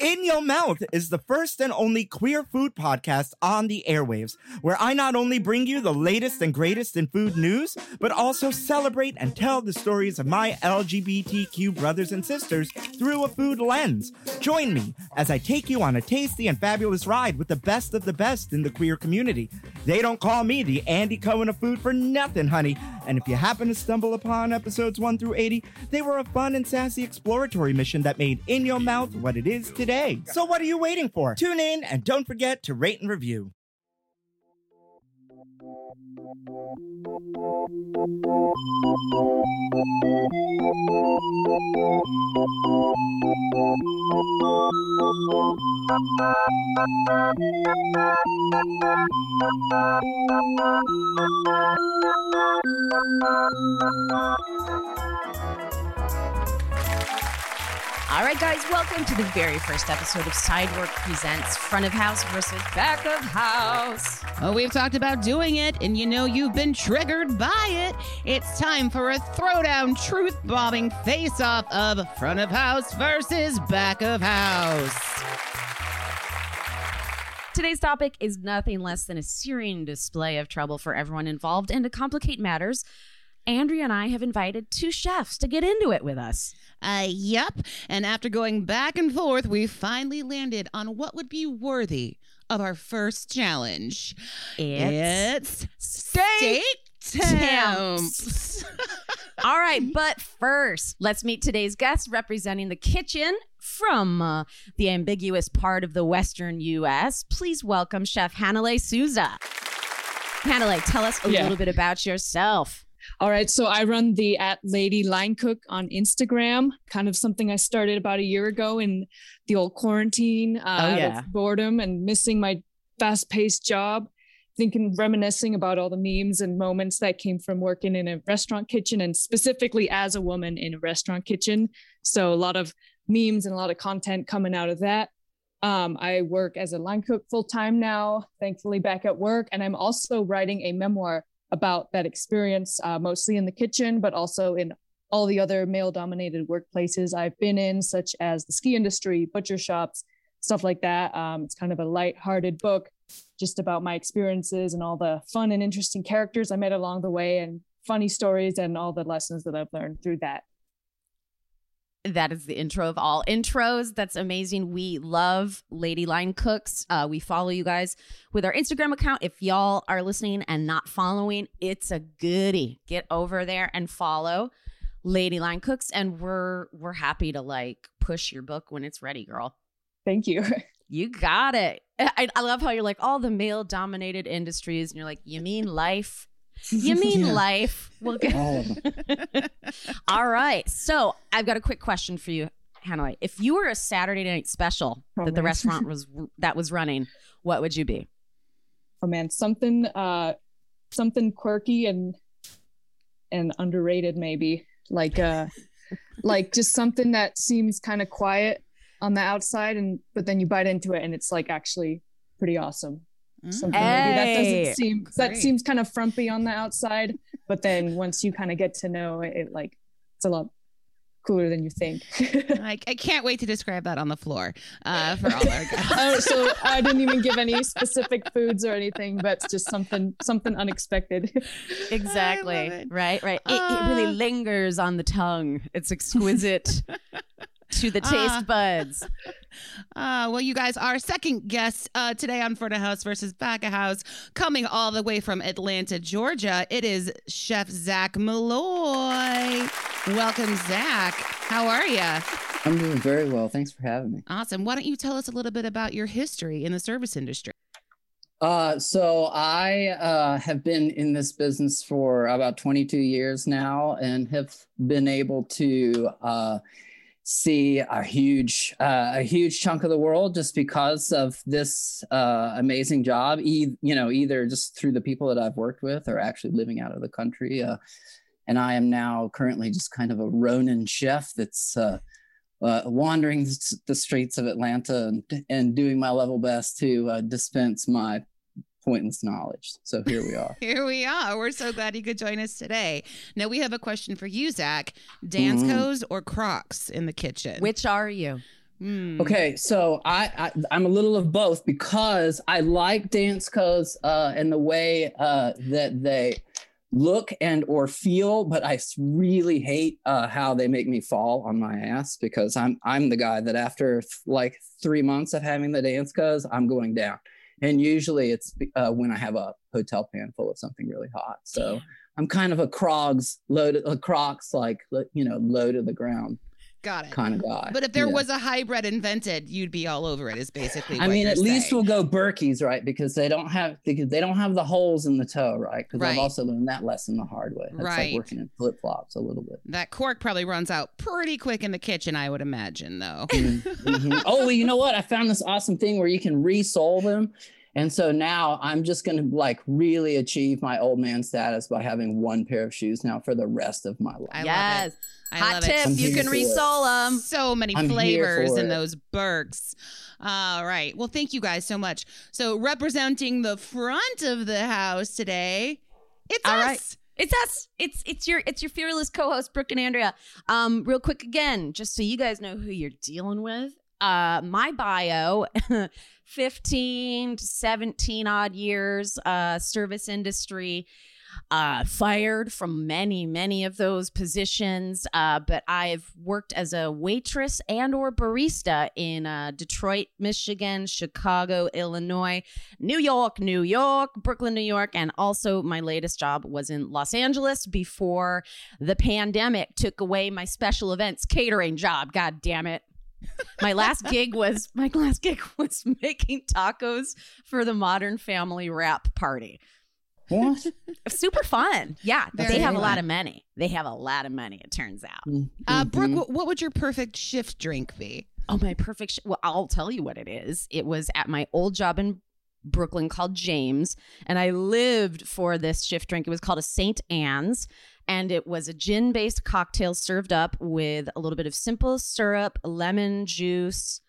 In Your Mouth is the first and only queer food podcast on the airwaves, where I not only bring you the latest and greatest in food news, but also celebrate and tell the stories of my LGBTQ brothers and sisters through a food lens. Join me as I take you on a tasty and fabulous ride with the best of the best in the queer community. They don't call me the Andy Cohen of food for nothing, honey. And if you happen to stumble upon episodes 1 through 80, they were a fun and sassy exploratory mission that made In Your Mouth what it is today. So what are you waiting for? Tune in and don't forget to rate and review. All right, guys, welcome to the very first episode of Sidework Presents Front of House versus Back of House. Oh, we've talked about doing it, and you know you've been triggered by it. It's time for a throwdown truth bombing face off of front of house versus back of house. Today's topic is nothing less than a searing display of trouble for everyone involved. And to complicate matters, Andrea and I have invited two chefs to get into it with us. Uh, yep. And after going back and forth, we finally landed on what would be worthy of our first challenge. It's, steak temps. All right, but first, let's meet today's guest representing the kitchen from uh, the ambiguous part of the Western U.S. Please welcome Chef Hanalei Souza. Hanalei, tell us a Yeah. little bit about yourself. All right, so I run the at Lady Line Cook on Instagram, kind of something I started about a year ago in the old quarantine, uh, of yeah. boredom and missing my fast-paced job. Thinking, reminiscing about all the memes and moments that came from working in a restaurant kitchen, and specifically as a woman in a restaurant kitchen. So a lot of memes and a lot of content coming out of that. Um, I work as a line cook full time now, thankfully back at work, and I'm also writing a memoir about that experience, uh, mostly in the kitchen, but also in all the other male dominated workplaces I've been in, such as the ski industry, butcher shops, stuff like that. Um, it's kind of a light-hearted book just about my experiences and all the fun and interesting characters I met along the way and funny stories and all the lessons that I've learned through that. That is the intro of all intros. That's amazing. We love Lady Line Cooks. Uh, we follow you guys with our Instagram account. If y'all are listening and not following, it's a goodie. Get over there and follow Lady Line Cooks, and we're we're happy to like push your book when it's ready, girl. Thank you. You got it. I, I love how you're like all the male dominated industries, and you're like, you mean life? You mean Yeah. life? We'll get- all right. So I've got a quick question for you, Hanoi. If you were a Saturday night special Oh, that the restaurant was that was running, what would you be? oh man, something uh something quirky and and underrated maybe. Like uh like just something that seems kind of quiet on the outside and but then you bite into it and it's like actually pretty awesome. Something maybe that doesn't seem that seems kind of frumpy on the outside, but then once you kind of get to know it, it like it's a lot cooler than you think. I, I can't wait to describe that on the floor uh, for all our guests. oh, so I didn't even give any specific foods or anything, but just something something unexpected. Exactly. it. Right, right. It, it really Ah. lingers on the tongue. It's exquisite to the taste Ah. buds. Uh, well, you guys, our second guest uh, today on Front of House versus Back of House, coming all the way from Atlanta, Georgia, it is Chef Zach Meloy. Welcome, Zach. How are you? I'm doing very well. Thanks for having me. Awesome. Why don't you tell us a little bit about your history in the service industry? Uh, so I uh, have been in this business for about 22 years now, and have been able to uh, see a huge, uh, a huge chunk of the world just because of this uh, amazing job. E- you know, either just through the people that I've worked with, or actually living out of the country. Uh, and I am now currently just kind of a Ronin chef that's. Uh, uh, wandering the streets of Atlanta and, and doing my level best to uh, dispense my pointless knowledge. So here we are. Here we are. We're so glad you could join us today. Now, we have a question for you, Zach. Dansko's or Crocs in the kitchen? Which are you? Hmm. Okay, so I, I I'm a little of both because I like Danskos uh, and the way uh, that they look and or feel, but i really hate uh, how they make me fall on my ass because I'm I'm the guy that after th- like three months of having the Danskos, I'm going down, and usually it's uh, when I have a hotel pan full of something really hot. So I'm kind of a Crocs loaded, a Crocs like you know low to the ground Got it. kind of guy. But if there Yeah. was a hybrid invented, you'd be all over it. Is basically. I mean, at least saying. we'll go Berkeys, right? Because they don't have because they don't have the holes in the toe, right? Because Right. I've also learned that lesson the hard way. That's Right. like working in flip flops a little bit. that cork probably runs out pretty quick in the kitchen. I would imagine, though. Mhm. Oh, well, you know what? I found this awesome thing where you can resole them. And so now I'm just going to like really achieve my old man status by having one pair of shoes now for the rest of my life. I love yes. it. I Hot love tip. it. You can for it. resole them. So many I'm flavors in it. those Berks. All right. Well, thank you guys so much. So, representing the front of the house today, it's All us. right. It's us. It's it's your it's your fearless co-host Brooke and Andrea. Um, real quick again, just so you guys know who you're dealing with. Uh, my bio, 15 to 17 odd years, uh, service industry. Uh, fired from many, many of those positions, uh, but I've worked as a waitress and or barista in uh, Detroit, Michigan, Chicago, Illinois, New York, New York, Brooklyn, New York, and also my latest job was in Los Angeles before the pandemic took away my special events catering job. God damn it. My last gig was my last gig was making tacos for the Modern Family wrap party. What? Super fun. Yeah, Very they have a lot of money. They have a lot of money. It turns out. Uh, Brooke, what, what would your perfect shift drink be? Oh, my perfect. Sh- well, I'll tell you what it is. It was at my old job in Brooklyn called James, and I lived for this shift drink. It was called a St. Anne's, and it was a gin based cocktail served up with a little bit of simple syrup, lemon juice,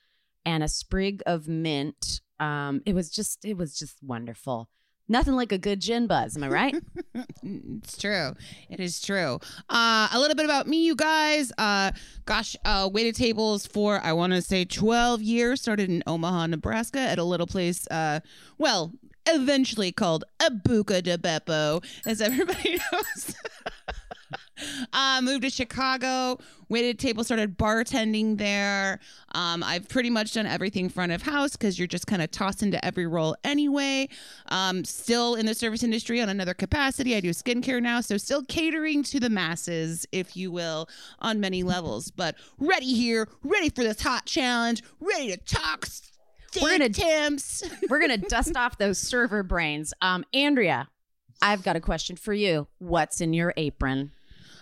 and a sprig of mint. Um, it was just, it was just wonderful. Nothing like a good gin buzz. Am I right? It's true. It is true. Uh, a little bit about me, you guys. Uh, gosh, uh, waited tables for I want to say twelve years. Started in Omaha, Nebraska, at a little place. Uh, well, eventually called a Buca di Beppo, as everybody knows. uh, moved to Chicago. Waited table, started bartending there. Um, I've pretty much done everything front of house because you're just kind of tossed into every role anyway. Um, still in the service industry on another capacity. I do skincare now, so still catering to the masses, if you will, on many levels. But ready here, ready for this hot challenge, ready to talk. We're gonna- temps. We're gonna dust off those server brains. Um, Andrea, I've got a question for you. What's in your apron?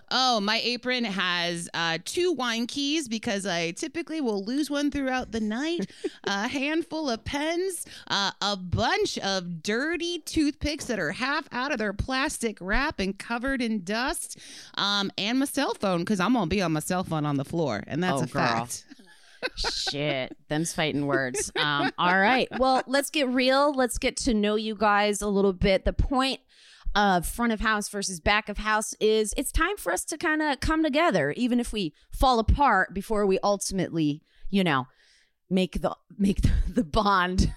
Oh, my apron has uh, two wine keys because I typically will lose one throughout the night, a handful of pens, uh, a bunch of dirty toothpicks that are half out of their plastic wrap and covered in dust, um, and my cell phone because I'm going to be on my cell phone on the floor. And that's Oh, a girl. fact. Shit, them's fighting words. Um, all right. Well, let's get real. Let's get to know you guys a little bit. The point of front of house versus back of house is it's time for us to kind of come together, even if we fall apart before we ultimately, you know, make the make the bond.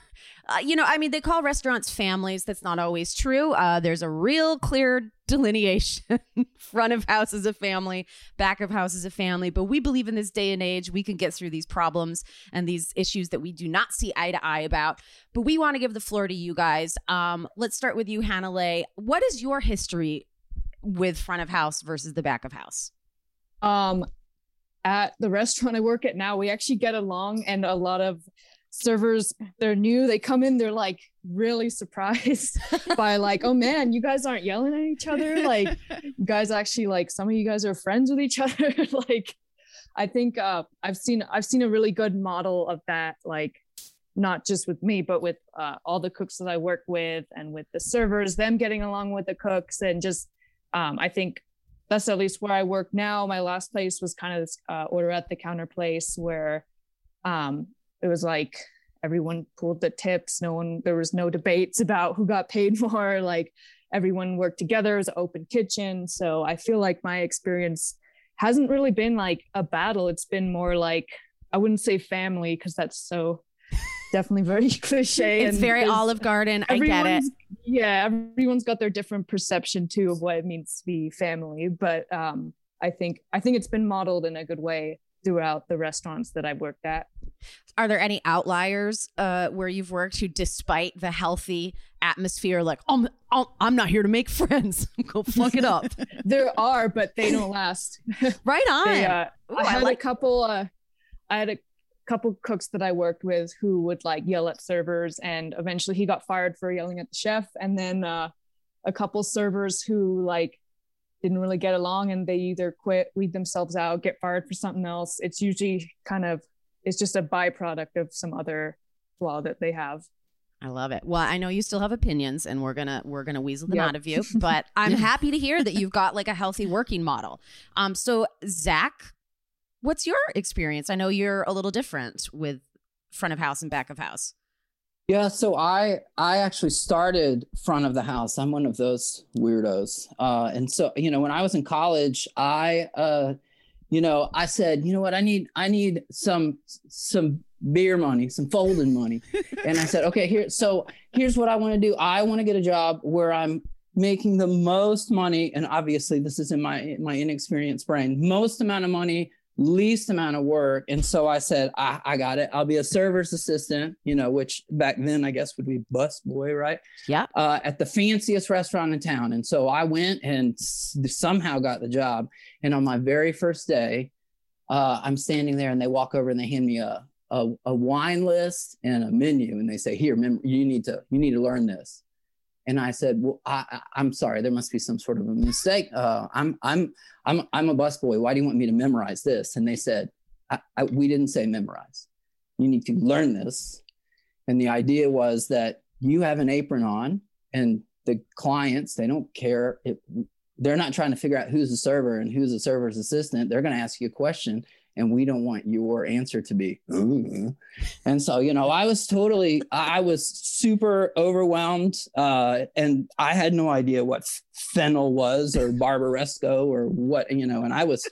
Uh, you know, I mean, they call restaurants families. That's not always true. Uh, there's a real clear delineation. Front of house is a family, back of house is a family. But we believe in this day and age, we can get through these problems and these issues that we do not see eye to eye about. But we want to give the floor to you guys. Um, let's start with you, Hanalei. What is your history with front of house versus the back of house? Um, at the restaurant I work at now, we actually get along, and a lot of servers they're new they come in they're like really surprised by like oh man you guys aren't yelling at each other like you guys actually like some of you guys are friends with each other like i think uh i've seen i've seen a really good model of that like not just with me but with uh, all the cooks that i work with and with the servers them getting along with the cooks and just um i think that's at least where i work now. My last place was kind of this uh, order at the counter place where um it was like everyone pulled the tips. No one there was no debates about who got paid more. Like everyone worked together. It was an open kitchen. So i feel like my experience hasn't really been like a battle. It's been more like i wouldn't say family because that's so definitely very cliche It's very Olive Garden. I get it. yeah everyone's got their different perception too of what it means to be family. But um i think i think it's been modeled in a good way throughout the restaurants that i've worked at Are there any outliers uh, where you've worked who, despite the healthy atmosphere, like I'm, I'm, not here to make friends. Go fuck it up. there are but they don't last right on. they, uh, Ooh, i I had like- a couple uh i had a couple cooks that i worked with who would like yell at servers and eventually he got fired for yelling at the chef and then uh a couple servers who like didn't really get along and they either quit weed themselves out get fired for something else it's usually kind of it's just a byproduct of some other flaw that they have I love it. Well, I know you still have opinions, and we're gonna we're gonna weasel them Yep. out of you. But I'm happy to hear that you've got like a healthy working model. Um, so Zach, what's your experience? I know you're a little different with front of house and back of house. Yeah, so I I actually started front of the house. I'm one of those weirdos. Uh, and so you know, when I was in college, I uh, you know, I said, you know what, I need I need some some beer money, some folding money. and I said, okay, here so here's what I want to do. I want to get a job where I'm making the most money and obviously this is in my my inexperienced brain. Most amount of money least amount of work. And so I said, I, I got it. I'll be a server's assistant, you know, which back then I guess would be bus boy, right? Yeah. Uh, at the fanciest restaurant in town. And so I went and s- somehow got the job. And on my very first day, uh, I'm standing there and they walk over and they hand me a, a, a wine list and a menu. And they say, here, mem- you need to, you need to learn this. And I said, "Well, I, I'm sorry. There must be some sort of a mistake. Uh, I'm, I'm, I'm, I'm a busboy. Why do you want me to memorize this?" And they said, I, I, "We didn't say memorize. You need to learn this." And the idea was that you have an apron on, and the clients they don't care. If, they're not trying to figure out who's the server and who's the server's assistant. They're going to ask you a question, and we don't want your answer to be. "Ooh." And so, you know, I was totally, I was super overwhelmed. Uh, and I had no idea what fennel was or barbaresco or what, you know, and I was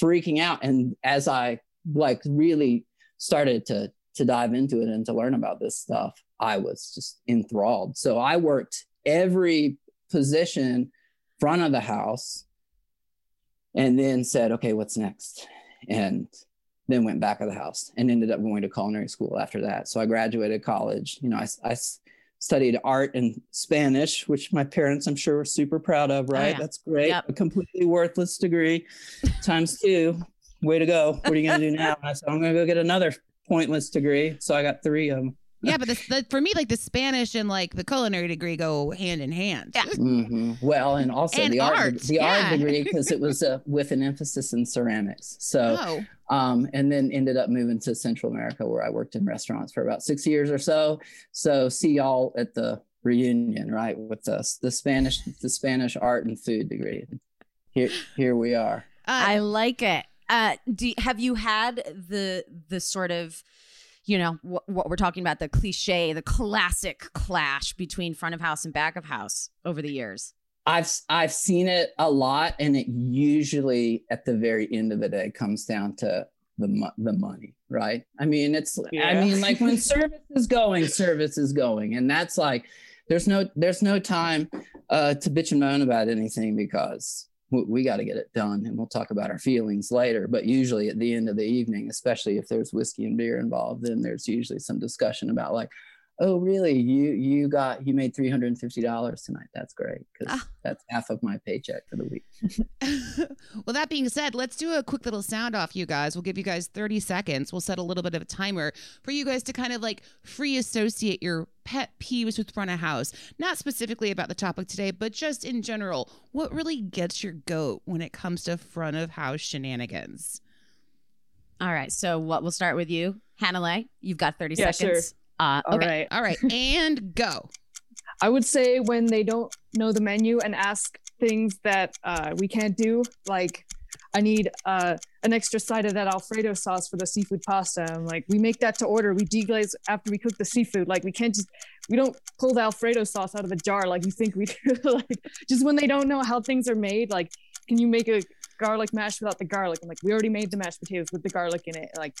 freaking out. And as I like really started to, to dive into it and to learn about this stuff, I was just enthralled. So I worked every position front of the house and then said, okay, what's next? And then went back of the house and ended up going to culinary school after that. So I graduated college. You know, I studied art and Spanish, which my parents, I'm sure, were super proud of, oh, right? yeah. That's great. Yep. A completely worthless degree times two. Way to go. What are you going to do now? And I said, I'm going to go get another pointless degree. So I got three of them. Yeah, but the, the, for me, like the Spanish and like the culinary degree go hand in hand. Yeah. Mhm. Well, and also And the art, art, the yeah. art degree because it was uh, with an emphasis in ceramics. So Oh, um, and then ended up moving to Central America where I worked in restaurants for about six years or so. So see y'all at the reunion, right? With us, the Spanish, the Spanish art and food degree. Here, here we are. uh, I like it. Uh, do have you had the the sort of you know what, what we're talking about the cliche the classic clash between front of house and back of house over the years I've I've seen it a lot, and it usually at the very end of the day comes down to the mo- the money, right? I mean, it's I mean, like when service is going, service is going, and that's like there's no there's no time uh, to bitch and moan about anything because we, got to get it done, and we'll talk about our feelings later. But usually at the end of the evening, especially if there's whiskey and beer involved, then there's usually some discussion about like oh really you you got you made $350 tonight that's great because Ah. that's half of my paycheck for the week well, that being said, let's do a quick little sound off, you guys. We'll give you guys 30 seconds. We'll set a little bit of a timer for you guys to kind of like free associate your pet peeves with front of house. Not specifically about the topic today, but just in general. What really gets your goat when it comes to front of house shenanigans? all right so what we'll start with you Hanalei you've got 30 Yeah, seconds uh All okay right. All right, and go. I would say when they don't know the menu and ask things that uh, we can't do, like I need uh, an extra side of that Alfredo sauce for the seafood pasta. I'm like, we make that to order. We deglaze after we cook the seafood. Like we can't just, we don't pull the Alfredo sauce out of a jar like you think we do. like just when they don't know how things are made, like, can you make a garlic mash without the garlic? I'm like, we already made the mashed potatoes with the garlic in it. Like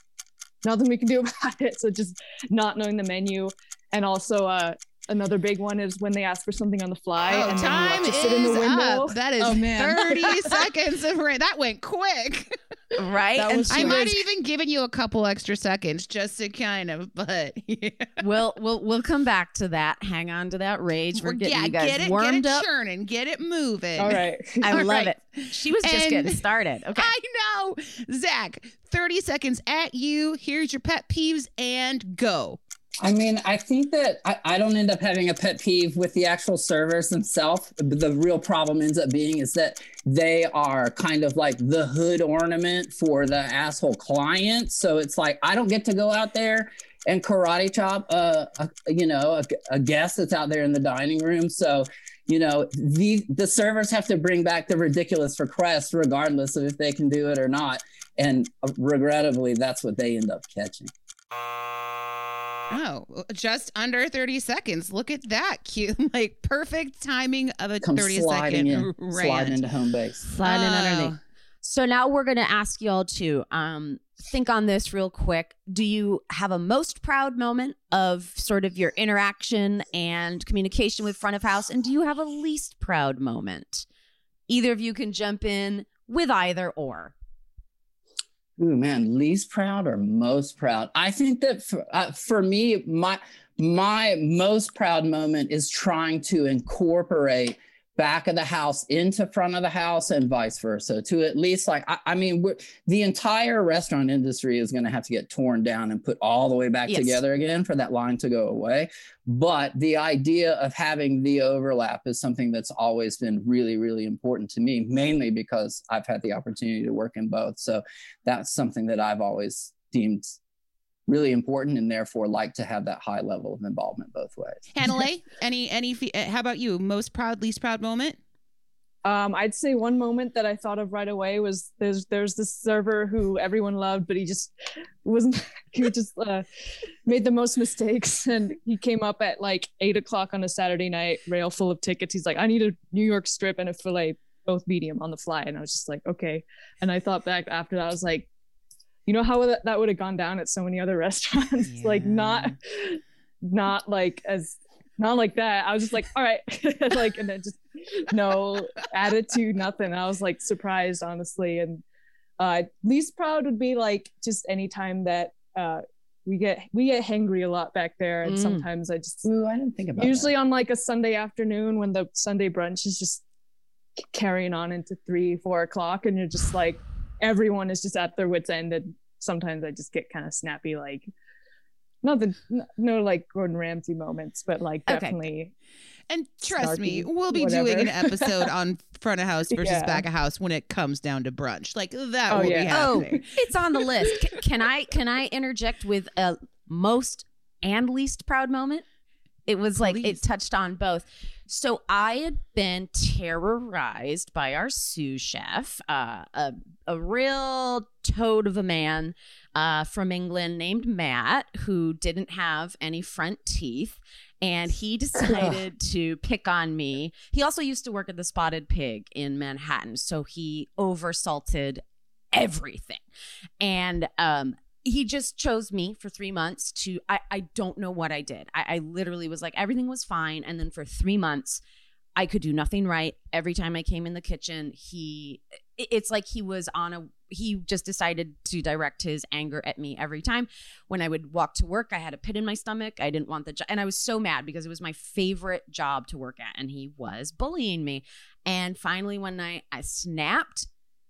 nothing we can do about it. So just not knowing the menu. And also, uh, another big one is when they ask for something on the fly Oh, and then you have to is sit in the window. up. That is Oh, man. 30 seconds of rain. That went quick. right and I might have even given you a couple extra seconds just to kind of, but yeah. we'll we'll we'll come back to that hang on to that rage we're getting yeah, you guys get it, warmed get it up churning, get it moving. All right. i All love right. it she was just And- getting started okay I know. Zach, 30 seconds at you. Here's your pet peeves and go. I mean, I think that I, I don't end up having a pet peeve with the actual servers themselves. The real problem ends up being is that they are kind of like the hood ornament for the asshole client. So it's like I don't get to go out there and karate chop a, a you know a, a guest that's out there in the dining room. So you know the the servers have to bring back the ridiculous request regardless of if they can do it or not. And regrettably, that's what they end up catching. Oh, just under 30 seconds. Look at that. Cute. Like perfect timing of a Come 30 sliding second in, rant. sliding into home base. sliding Oh. underneath so now we're going to ask y'all to um think on this real quick do you have a most proud moment of sort of your interaction and communication with front of house and do you have a least proud moment either of you can jump in with either or Ooh, man, least proud or most proud? I think that for, uh, for me, my my most proud moment is trying to incorporate back of the house into front of the house and vice versa. To at least like, I, I mean, we're, the entire restaurant industry is going to have to get torn down and put all the way back Yes. together again for that line to go away. But the idea of having the overlap is something that's always been really, really important to me, mainly because I've had the opportunity to work in both. So that's something that I've always deemed really important and therefore like to have that high level of involvement both ways. Hanalei, any, any, uh, how about you? Most proud, least proud moment? Um, I'd say one moment that I thought of right away was there's there's this server who everyone loved, but he just wasn't he just uh, made the most mistakes, and he came up at like eight o'clock on a Saturday night, rail full of tickets. He's like, I need a New York strip and a fillet, both medium on the fly, and I was just like, okay. And I thought back after that, I was like, you know how that, that would have gone down at so many other restaurants, like not not like as not like that. I was just like, all right, like, and then just no attitude, nothing. I was like surprised, honestly. And uh, least proud would be like just anytime that uh, we get we get hangry a lot back there, and Mm. sometimes I just Ooh, I didn't think about usually on like a Sunday afternoon when the Sunday brunch is just carrying on into three, four o'clock, and you're just like everyone is just at their wits end, and sometimes I just get kind of snappy, like. not the no like Gordon Ramsay moments, but like Okay. definitely And trust me, we'll be doing an episode on front of house versus Yeah. back of house when it comes down to brunch. Like that Oh, will yeah. be Oh, happening. it's on the list. C- can I can I interject with a most and least proud moment? It was like Please. it touched on both. So I had been terrorized by our sous chef, uh, a a real toad of a man uh, from England named Matt, who didn't have any front teeth. And he decided to pick on me. He also used to work at the Spotted Pig in Manhattan. So he oversalted everything. And um, he just chose me for three months to I, I don't know what I did. I, I literally was like everything was fine. And then for three months, I could do nothing right. Every time I came in the kitchen, he it's like he was on a he just decided to direct his anger at me every time. When I would walk to work, I had a pit in my stomach. I didn't want the job. And I was so mad because it was my favorite job to work at. And he was bullying me. And finally, one night, I snapped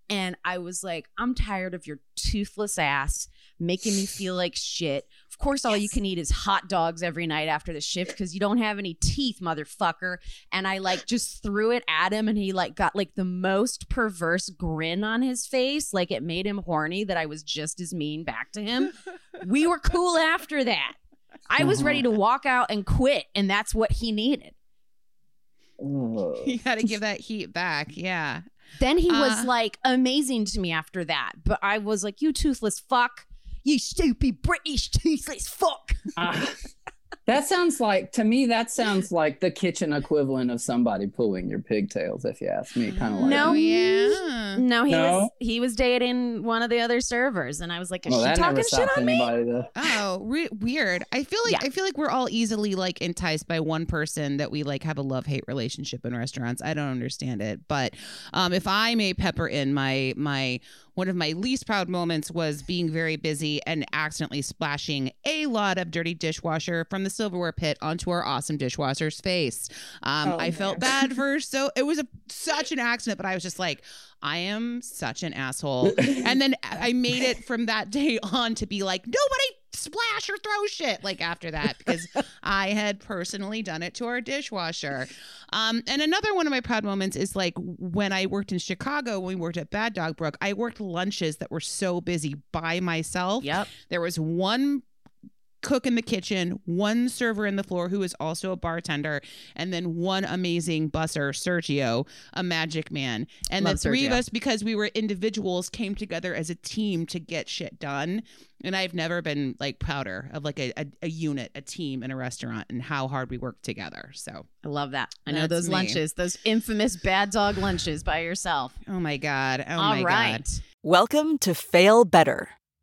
and I was like, I'm tired of your toothless ass making me feel like shit. Of course, all you can eat is hot dogs every night after the shift because you don't have any teeth, motherfucker. And I like just threw it at him, and he like got like the most perverse grin on his face. Like it made him horny that I was just as mean back to him. we were cool after that. I was ready to walk out and quit, and that's what he needed. Ugh. You got to give that heat back. Yeah. Then he was Uh. like amazing to me after that. But I was like, you toothless fuck. You stupid British toothless fuck. Ah. that sounds like to me. That sounds like the kitchen equivalent of somebody pulling your pigtails. If you ask me, kind of like No. Oh, yeah. No, he No? was he was dating one of the other servers, and I was like, is Well, she talking shit on me? To, Oh, re- weird. I feel like Yeah. I feel like we're all easily like enticed by one person that we like have a love hate relationship in restaurants. I don't understand it, but um, if I may pepper in my my one of my least proud moments was being very busy and accidentally splashing a lot of dirty dishwasher from the silverware pit onto our awesome dishwasher's face. Um, Oh, I felt bad for so it was a, such an accident, but I was just like, I am such an asshole. and then I made it from that day on to be like, nobody splash or throw shit like after that because I had personally done it to our dishwasher. Um, and another one of my proud moments is like when I worked in Chicago, when we worked at Bad Dog Brook, I worked lunches that were so busy by myself. Yep. There was one cook in the kitchen, one server in the floor who is also a bartender, and then one amazing busser, Sergio, a magic man. And Love the three of us, because we were individuals, came together as a team to get shit done. And I've never been like prouder of like a, a, a unit, a team in a restaurant and how hard we work together. So, I love that. I know those me. lunches, those infamous bad dog lunches by yourself. oh my God. Oh All my right. God. Welcome to Fail Better,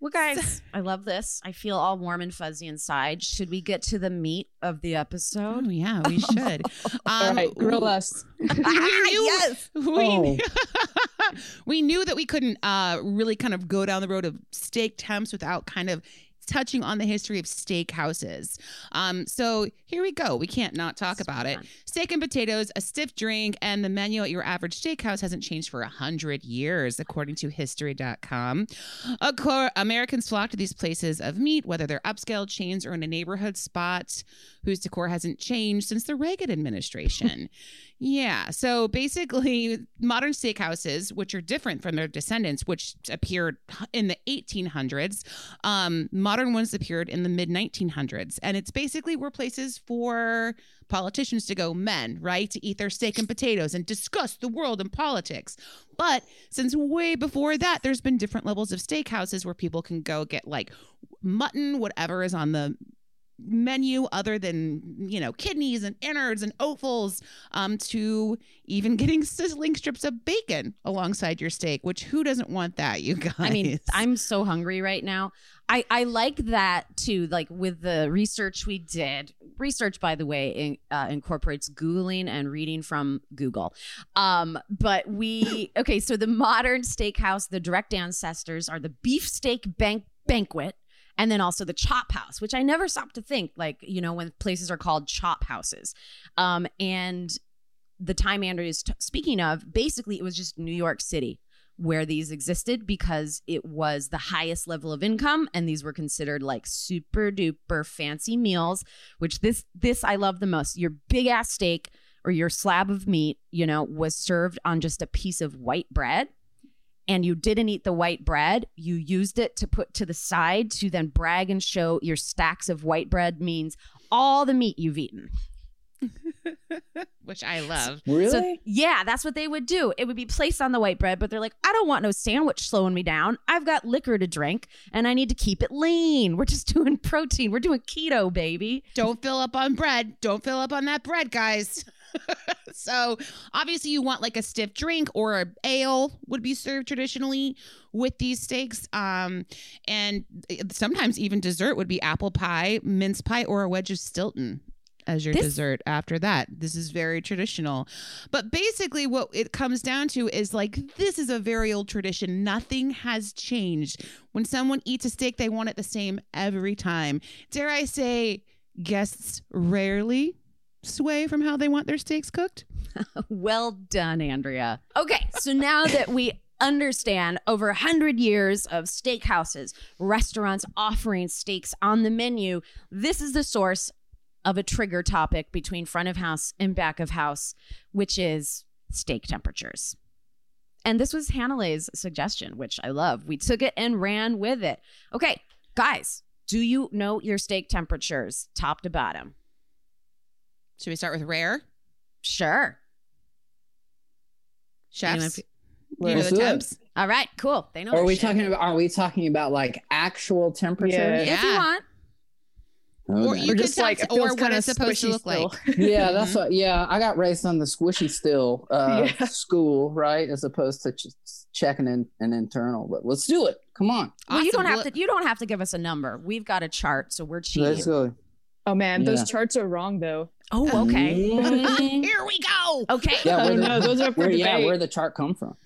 Well, guys, I love this. I feel all warm and fuzzy inside. Should we get to the meat of the episode? Oh, yeah, we should. All Um, right, grill us. we knew, yes. we, Oh. we knew that we couldn't uh, really kind of go down the road of steak temps without kind of touching on the history of steakhouses. Um, so here we go. We can't not talk about it. Steak and potatoes, a stiff drink, and the menu at your average steakhouse hasn't changed for a hundred years, according to History.com. Of course, Americans flock to these places of meat, whether they're upscale chains or in a neighborhood spot whose decor hasn't changed since the Reagan administration. Yeah. So basically, modern steakhouses, which are different from their descendants, which appeared in the 1800s, um, modern ones appeared in the mid 1900s. And it's basically were places for politicians to go, men, right, to eat their steak and potatoes and discuss the world and politics. But since way before that, there's been different levels of steakhouses where people can go get like mutton, whatever is on the menu other than you know kidneys and innards and offals um, to even getting sizzling strips of bacon alongside your steak. Which who doesn't want that? You guys. I mean, I'm so hungry right now. I, I like that too. Like with the research we did, research by the way in, uh, incorporates googling and reading from Google. Um, but we okay. So the modern steakhouse, the direct ancestors are the beefsteak bank banquet, and then also the chop house, which I never stopped to think. Like you know when places are called chop houses, um, and the time Andrew is t- speaking of, basically it was just New York City where these existed because it was the highest level of income and these were considered like super duper fancy meals which this this I love the most your big ass steak or your slab of meat you know was served on just a piece of white bread and you didn't eat the white bread you used it to put to the side to then brag and show your stacks of white bread means all the meat you've eaten which I love. Really? so, yeah, that's what they would do. It would be placed on the white bread, but they're like, I don't want no sandwich slowing me down. I've got liquor to drink and I need to keep it lean. We're just doing protein. We're doing keto, baby. Don't fill up on bread. Don't fill up on that bread, guys. so obviously you want like a stiff drink or a ale would be served traditionally with these steaks um and sometimes even dessert would be apple pie mince pie or a wedge of stilton as your This- dessert after that. This is very traditional. But basically, what it comes down to is like, this is a very old tradition. Nothing has changed. When someone eats a steak, they want it the same every time. Dare I say, guests rarely sway from how they want their steaks cooked? well done, Andrea. Okay, so now that we understand over a hundred years of steakhouses, restaurants offering steaks on the menu, this is the source of a trigger topic between front of house and back of house, which is steak temperatures. And this was Hannah's suggestion, which I love. We took it and ran with it. Okay, guys, do you know your steak temperatures top to bottom? Should we start with rare? Sure. Anyone Chefs? fe- You know Let's the temps? All right, cool. They know. Are we shit. talking about? Are we talking about like actual temperature? Yeah. If you Yeah. want. Or you Or just like it or what it's supposed to squishy look like. still. yeah, that's what. Yeah, I got raised on the squishy still uh, Yeah. school, right, as opposed to ch- checking in an internal. But let's do it. Come on, Well, you don't have to. You don't have to give us a number. We've got a chart, so we're cheating. let's go. Oh man, Yeah. those charts are wrong though. Oh, okay. Mm. Here we go. Okay. Yeah, Oh where the, no, those are for where, yeah, where the chart come from?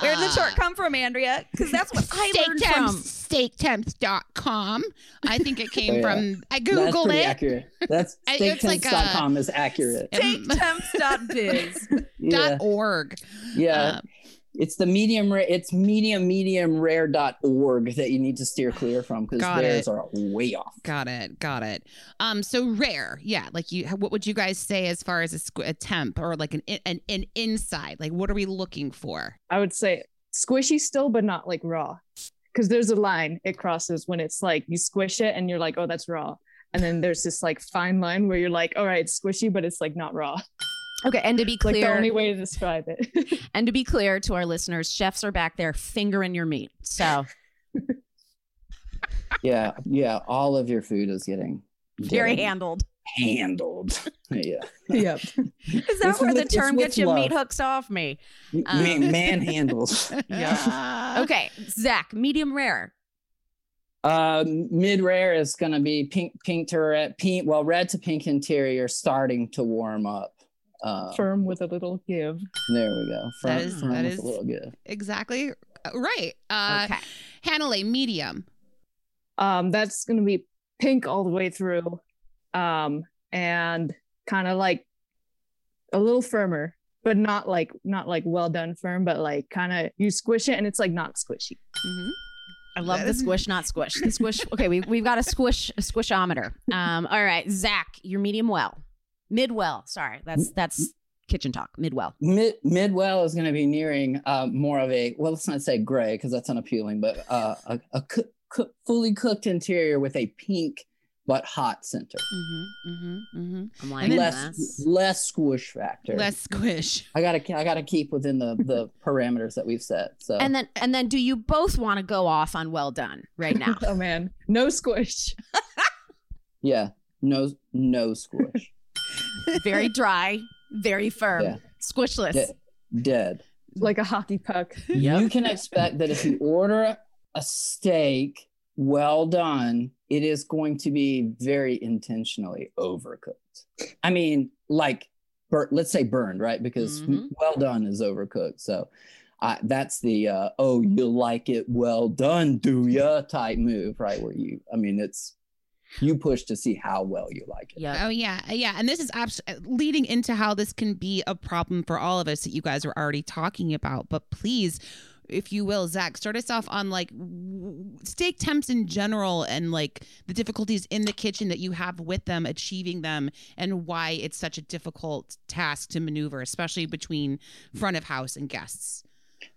Where did the Uh, chart come from, Andrea? Because that's what I learned from. steaktemps.com. I think it came Oh, yeah. from I That's googled pretty it. accurate. That's I- it's like is accurate. Um, Steaktemps.biz. Yeah, dot org. yeah. Um, it's the medium rare. It's medium medium rare dot org that you need to steer clear from because Got theirs it. are way off. Got it. Got it. Um. So rare. Yeah. Like you. What would you guys say as far as a, squ- a temp or like an an an inside? Like what are we looking for? I would say squishy still, but not like raw. Because there's a line it crosses when it's like you squish it and you're like, oh, that's raw. And then there's this like fine line where you're like, all right, it's squishy, but it's like not raw. Okay, and to be clear, Like the only way to describe it. and to be clear to our listeners, chefs are back there fingering your meat. So Yeah, yeah. All of your food is getting very getting handled. handled. yeah, yep. Is that It's where with- the term with gets you meat hooks off me? Um, man, manhandles. Yeah. Okay, Zach, medium rare. Uh, mid rare is going to be pink, pink to red, pink. Well, red to pink interior starting to warm up. Uh, Firm with a little give. there we go. Firm, That is- firm that with is- a little give. Exactly. Uh, Right. Uh, Okay. Hanalei, medium. Um, that's gonna be pink all the way through. Um, and kind of like a little firmer, but not like not like well done firm, but like kind of you squish it and it's like not squishy. mm-hmm. I love the squish, not squish. The squish. Okay, we, we've got a squish, a squishometer. Um, all right, Zach, you're medium well, mid well. Sorry, that's that's kitchen talk. Midwell. Mid midwell is going to be nearing uh, more of a well, let's not say gray because that's unappealing, but uh, a, a coo- coo- fully cooked interior with a pink but hot center. Mm-hmm. Mm-hmm. Mm-hmm. I'm like less less squish factor. Less squish. I gotta I gotta keep within the the parameters that we've set. So And then and then, do you both want to go off on well done right now? Oh man, no squish. Yeah, no, no squish. Very dry, very firm, Yeah. squishless. De- dead. like a hockey puck. You can expect that if you order a steak well done, it is going to be very intentionally overcooked. I mean, like, bur- let's say burned, right? Because Mhm. well done is overcooked. So I that's the uh, oh, you like it well done, do ya type move, right? Where you, I mean, it's you push to see how well you like it. Yeah. Oh yeah, uh, yeah, and this is abs- uh, leading into how this can be a problem for all of us that you guys are already talking about. But please, if you will, Zach, start us off on like w- steak temps in general and like the difficulties in the kitchen that you have with them achieving them, and why it's such a difficult task to maneuver, especially between front of house and guests.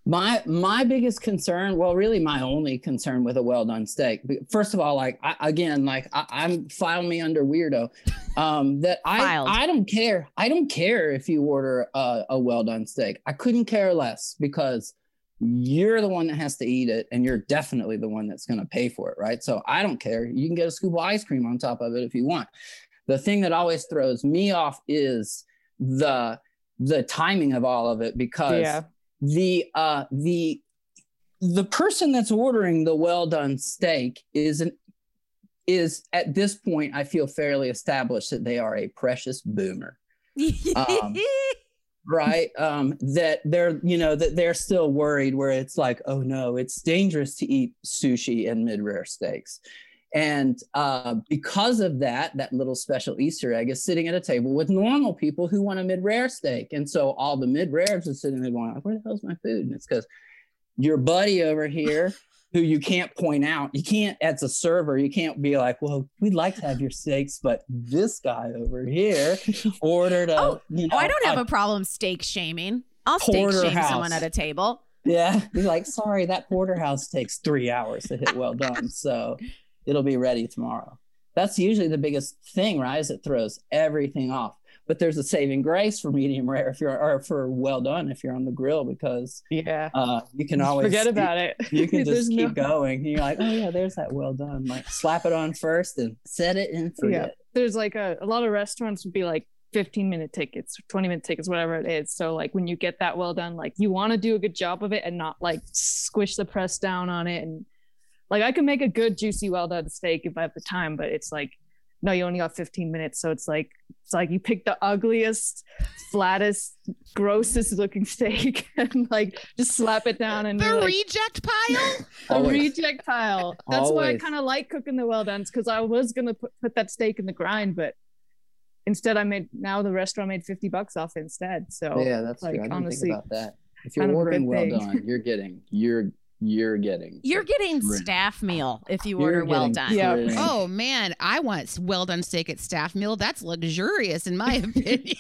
My my biggest concern, well, really my only concern with a well done steak. First of all, like I, again, like I, I'm file me under weirdo. Um, that I Filed. I don't care. I don't care if you order a, a well done steak. I couldn't care less because you're the one that has to eat it, and you're definitely the one that's going to pay for it, right? So I don't care. You can get a scoop of ice cream on top of it if you want. The thing that always throws me off is the the timing of all of it because Yeah. The uh the the person that's ordering the well done steak is an is at this point i feel fairly established that they are a precious boomer. Um, right? Um that they're you know that they're still worried where it's like oh no it's dangerous to eat sushi and mid-rare steaks and uh, because of that that little special easter egg is sitting at a table with normal people who want a mid-rare steak and so all the mid-rares are sitting there going where the hell's my food and it's because your buddy over here who you can't point out you can't as a server you can't be like well we'd like to have your steaks but this guy over here ordered a Oh, you know Oh, I don't have a a problem steak shaming. I'll steak shame Porterhouse. someone at a table. Yeah, be like, sorry, that porterhouse takes three hours to hit well done, so it'll be ready tomorrow. That's usually the biggest thing, right? Is it throws everything off. But there's a saving grace for medium rare if you're, or for well done if you're on the grill because Yeah. uh, you can always Forget about it. You can just keep no- going. And you're like, oh yeah, there's that well done. Like slap it on first and set it and forget. There's like a, a lot of restaurants would be like 15 minute tickets, 20 minute tickets, whatever it is. So like when you get that well done, like you want to do a good job of it and not like squish the press down on it. And like I can make a good juicy well done steak if I have the time, but it's like no, you only got 15 minutes. So it's like it's like you pick the ugliest, flattest, grossest looking steak and like just slap it down and The you're like, reject pile. the Always. reject pile. That's why I kind of like cooking the well done's because I was gonna put, put that steak in the grind, but instead I made now the restaurant made 50 bucks off instead. So yeah, that's like, true. I didn't honestly, think about that. If you're kind ordering well thing. done, you're getting you're you're getting You're getting Right. staff meal if you You're order well done. Yeah. Oh man, I want well done steak at staff meal. That's luxurious in my opinion.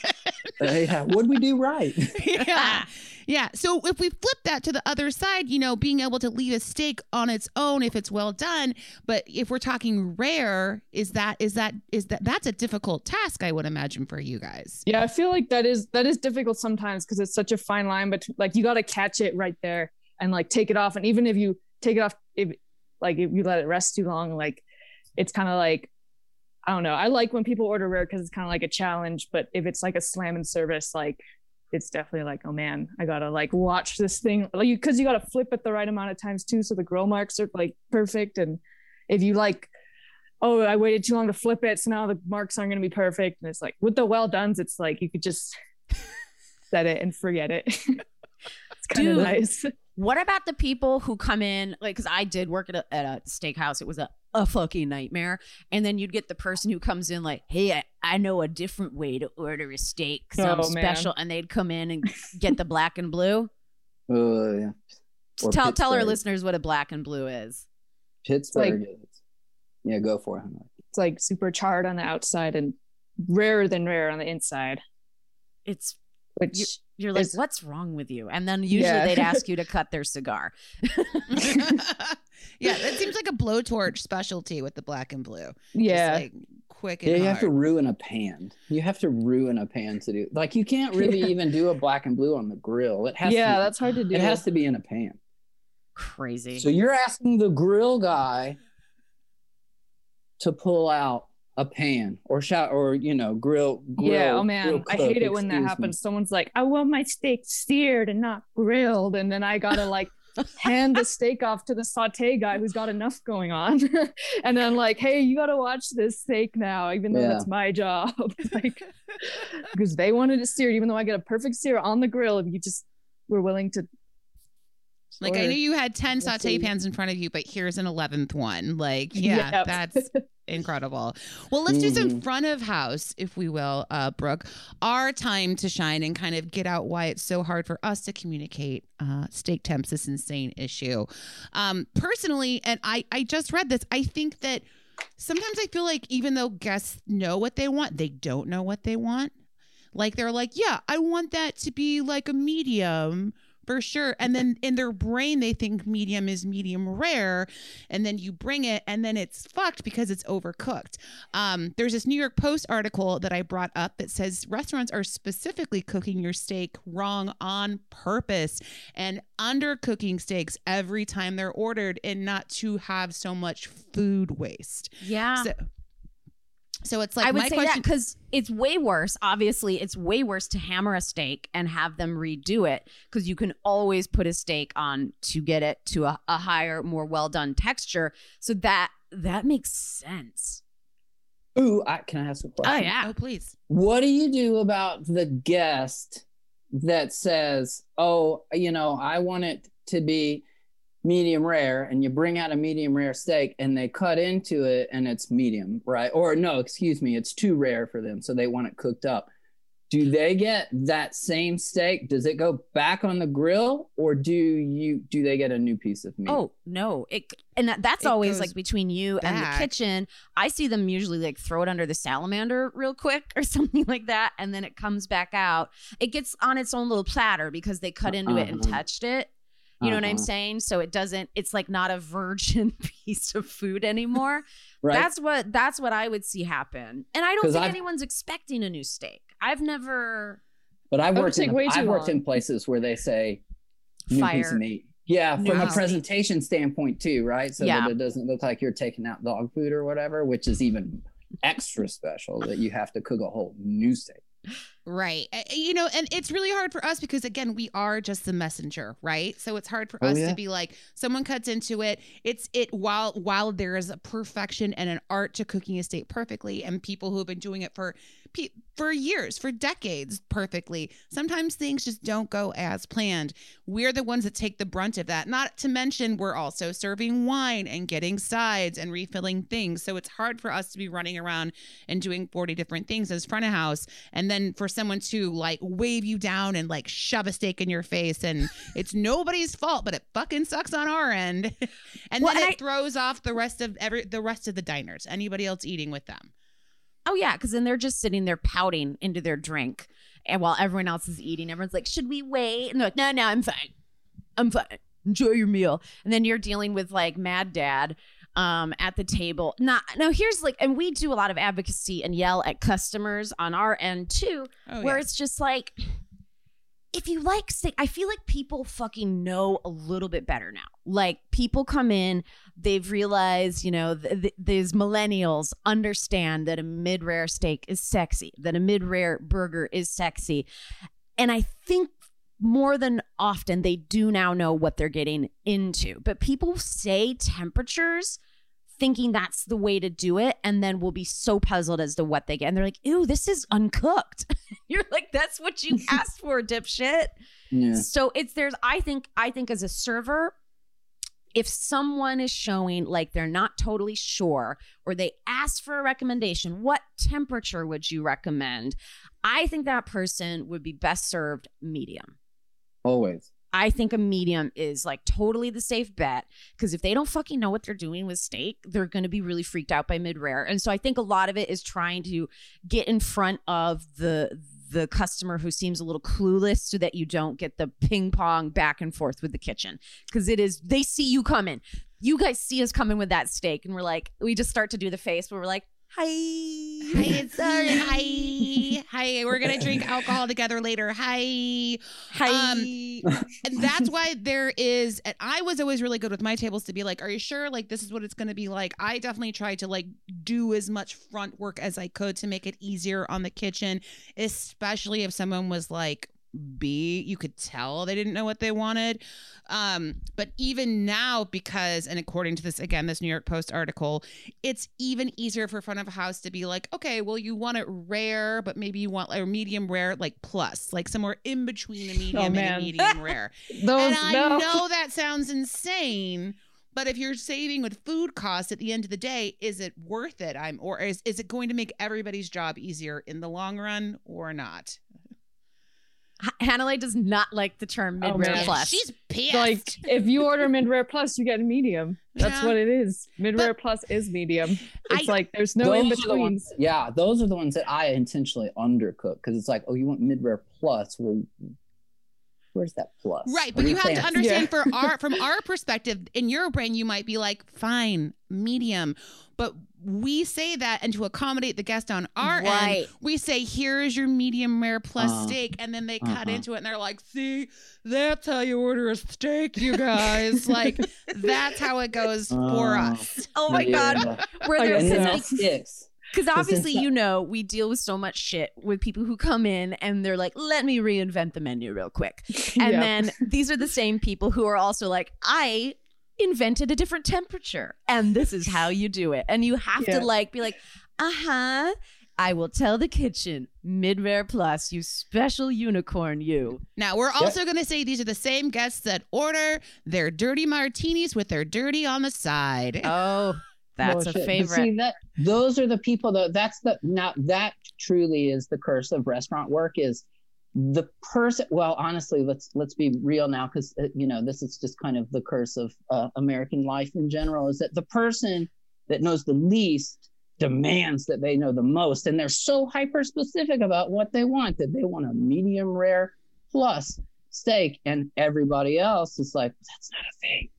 Uh, yeah, what'd we do right? yeah. Yeah. So if we flip that to the other side, you know, being able to leave a steak on its own if it's well done, but if we're talking rare, is that is that is that that's a difficult task I would imagine for you guys. yeah, I feel like that is that is difficult sometimes because it's such a fine line, but like you got to catch it right there and like take it off. And even if you take it off, if like if you let it rest too long, like it's kind of like I don't know. I like when people order rare because it's kind of like a challenge. But if it's like a slam and service, like it's definitely like, oh man, I gotta like watch this thing, like because you gotta flip it the right amount of times too, so the grill marks are like perfect. And if you like, oh, I waited too long to flip it, so now the marks aren't gonna be perfect. And it's like with the well done's, it's like you could just set it and forget it. it's kind of nice. What about the people who come in, like, because I did work at a, at a steakhouse. It was a, a fucking nightmare. And then you'd get the person who comes in, like, hey, I, I know a different way to order a steak because I'm Oh, man. special. And they'd come in and get the black and blue. Oh yeah. Or tell tell our listeners what a black and blue is. Pittsburgh is. Yeah, go for it. It's like super charred on the outside and rarer than rare on the inside. It's Which You- you're like, It's- what's wrong with you? And then usually Yeah. they'd ask you to cut their cigar. yeah, that seems like a blowtorch specialty with the black and blue. yeah, Just like quick and Yeah, you have to ruin a pan. You have to ruin a pan to do. Like you can't really even do a black and blue on the grill. It has. yeah, to, that's hard to do. It has to be in a pan. Crazy. So you're asking the grill guy to pull out a pan or shot or you know grill. grill yeah, oh grill man, I hate it when that excuse me. happens. Someone's like, "I want my steak seared and not grilled," and then I gotta like hand the steak off to the saute guy who's got enough going on, and then like, "Hey, you gotta watch this steak now," even though Yeah. that's my job, like because they wanted it seared, even though I get a perfect sear on the grill. If you just were willing to, Like I knew you had 10 saute pans in front of you, but here's an 11th one. Like, yeah, Yep. that's incredible. Well, let's do some Mhm. front of house, if we will, uh, Brooke. Our time to shine and kind of get out why it's so hard for us to communicate uh, steak temps, this insane issue. Um, personally, and I, I just read this, I think that sometimes I feel like even though guests know what they want, they don't know what they want. Like they're like, yeah, I want that to be like a medium for sure. And then in their brain, they think medium is medium rare. And then you bring it and then it's fucked because it's overcooked. Um, there's this New York Post article that I brought up that says restaurants are specifically cooking your steak wrong on purpose and undercooking steaks every time they're ordered and not to have so much food waste. Yeah. So, so it's like I would my say question. that because it's way worse. Obviously, it's way worse to hammer a steak and have them redo it because you can always put a steak on to get it to a, a higher, more well done texture. So that that makes sense. Ooh, I, can I ask a oh, question? Oh yeah, oh, please. What do you do about the guest that says, "Oh, you know, I want it to be medium rare," and you bring out a medium rare steak, and they cut into it, and it's medium, right? Or no, excuse me, it's too rare for them, so they want it cooked up. Do they get that same steak? Does it go back on the grill, or do you do they get a new piece of meat? Oh no! It and that's It always like between you and the kitchen. I see them usually like throw it under the salamander real quick or something like that, and then it comes back out. It gets on its own little platter because they cut into it and Uh-huh. touched it. You know what I'm Uh-huh. saying? So it doesn't. It's like not a virgin piece of food anymore. right. That's what that's what I would see happen. And I don't think I've- anyone's expecting a new steak. I've never But I've worked in way I've too worked in places where they say new piece of meat. Yeah, from piece a presentation standpoint too, right? So Yeah. that it doesn't look like you're taking out dog food or whatever, which is even extra special that you have to cook a whole new steak. Right. You know, and it's really hard for us because again, we are just the messenger, right? So it's hard for Oh, us yeah. to be like someone cuts into it. It's it while while there is a perfection and an art to cooking a steak perfectly and people who have been doing it for pe- for years, for decades perfectly. Sometimes things just don't go as planned. We're the ones that take the brunt of that. Not to mention we're also serving wine and getting sides and refilling things. So it's hard for us to be running around and doing 40 different things as front of house and then for someone to like wave you down and like shove a steak in your face and it's nobody's fault but it fucking sucks on our end and Well, then and it throws off the rest of every the rest of the diners anybody else eating with them Oh yeah, because then they're just sitting there pouting into their drink, and while everyone else is eating, everyone's like, "Should we wait?" And they're like, "No, no, I'm fine. I'm fine. Enjoy your meal." And then you're dealing with like Mad Dad um at the table. Not now. Here's like, and we do a lot of advocacy and yell at customers on our end too, oh where yeah. it's just like. If you like steak, I feel like people fucking know a little bit better now. Like people come in, they've realized, you know, th- th- these millennials understand that a mid rare steak is sexy, that a mid rare burger is sexy. And I think more than often they do now know what they're getting into. But people say temperatures thinking that's the way to do it and then will be so puzzled as to what they get. And they're like, ew, this is uncooked. You're like, that's what you asked for, dipshit. Yeah. So it's there's I think I think as a server, if someone is showing like they're not totally sure or they ask for a recommendation, what temperature would you recommend? I think that person would be best served medium. Always. I think a medium is like totally the safe bet because if they don't fucking know what they're doing with steak, they're going to be really freaked out by mid rare. And so I think a lot of it is trying to get in front of the the customer who seems a little clueless so that you don't get the ping pong back and forth with the kitchen because it is they see you coming. You guys see us coming with that steak and we're like we just start to do the face where we're like Hi. Hi, it's hi. Hi, we're gonna drink alcohol together later. Hi. Hi. Um, and that's why there is and i was always really good with my tables to be like are you sure like this is what it's going to be like i definitely tried to like do as much front work as i could to make it easier on the kitchen especially if someone was like b you could tell they didn't know what they wanted um but even now because and according to this again this new york post article it's even easier for front of house to be like okay well you want it rare but maybe you want like medium rare like plus like somewhere in between a medium and a medium rare Those and I no. know that sounds insane, but if you're saving with food costs at the end of the day, is it worth it? I'm or is, is it going to make everybody's job easier in the long run or not? Hannah does not like the term oh, mid rare man. plus. She's pissed. Like if you order mid rare plus, you get a medium. That's Yeah. what it is. Mid rare plus is medium. It's I- like there's no in Those the betweens. yeah, those are the ones that I intentionally undercook because it's like, oh, you want mid rare plus? Well, where's that plus? Right, but you have to saying- understand for our from our perspective, in your brain, you might be like, fine, medium. But we say that and to accommodate the guest on our Right. end, we say, here's your medium rare plus Uh, steak. And then they cut uh-huh. into it and they're like, see, that's how you order a steak, you guys. like that's how it goes for Uh, us. oh my god. Yeah. Where I there guess and then so. that sticks. Because Because obviously, you know, we deal with so much shit with people who come in and they're like, let me reinvent the menu real quick. And Yeah. then these are the same people who are also like, I invented a different temperature and this is how you do it. And you have Yeah. to like be like, uh huh. I will tell the kitchen, mid rare plus, you special unicorn, you. Now we're also gonna say these are the same guests that order their dirty martinis with their dirty on the side. Oh, that's Bullshit. a But favorite. See that those are the people that that's the now that truly is the curse of restaurant work is the person well honestly let's let's be real now because you know this is just kind of the curse of uh, american life in general is that the person that knows the least demands that they know the most and they're so hyper specific about what they want that they want a medium rare plus steak and everybody else is like that's not a thing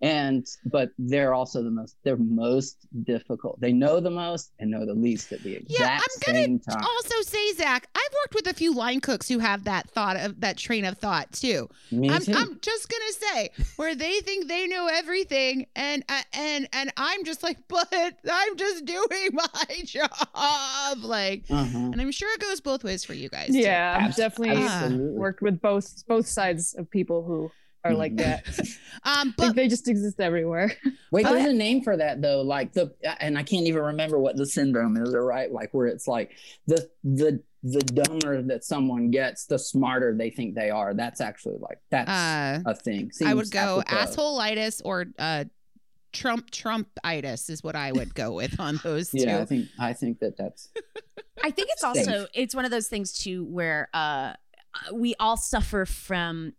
and but they're also the most they're most difficult they know the most and know the least at the exact Yeah, I'm gonna same time Also, say Zach, I've worked with a few line cooks who have that thought of that train of thought too. Me I'm, too. I'm just gonna say where they think they know everything, and uh, and and I'm just like, but I'm just doing my job, like, uh-huh. and I'm sure it goes both ways for you guys. too. Yeah, I've definitely absolutely. worked with both both sides of people who are like that. Um, but they just exist everywhere. Wait, Oh, there's a name for that though, like the and I can't even remember what the syndrome is, or right? Like where it's like the the the dumber that someone gets, the smarter they think they are. That's actually like that's uh, a thing. I would go apropos. assholeitis or uh, Trump Trumpitis is what I would go with on those two. Yeah, I think I think that that's I think it's Safe. also it's one of those things too where uh we all suffer from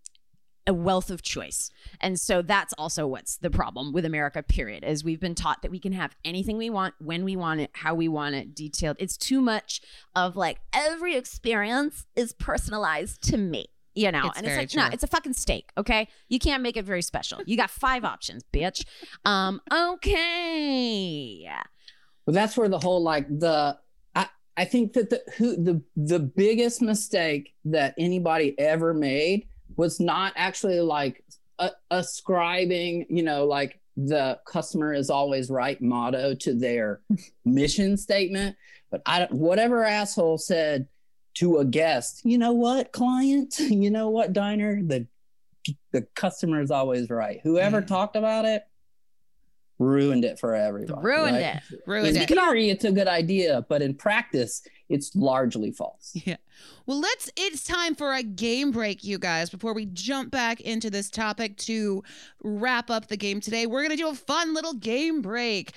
a wealth of choice. And so that's also what's the problem with America period is we've been taught that we can have anything we want when we want it, how we want it, detailed. It's too much of like every experience is personalized to me. You know, It's and it's very like, no, it's a fucking steak, okay? You can't make it very special. You got five options, bitch. Um, okay. Well, that's where the whole like the I I think that the who the the biggest mistake that anybody ever made was not actually like ascribing, you know, like the customer is always right motto to their mission statement, but I don't whatever asshole said to a guest, you know what, client, you know what, diner, the the customer is always right. Whoever mm. talked about it ruined it for everybody. Ruined right? it. Ruined in it. theory, it's a good idea, but in practice, it's largely false. Yeah. Well, let's. It's time for a game break, you guys. Before we jump back into this topic to wrap up the game today, we're gonna do a fun little game break.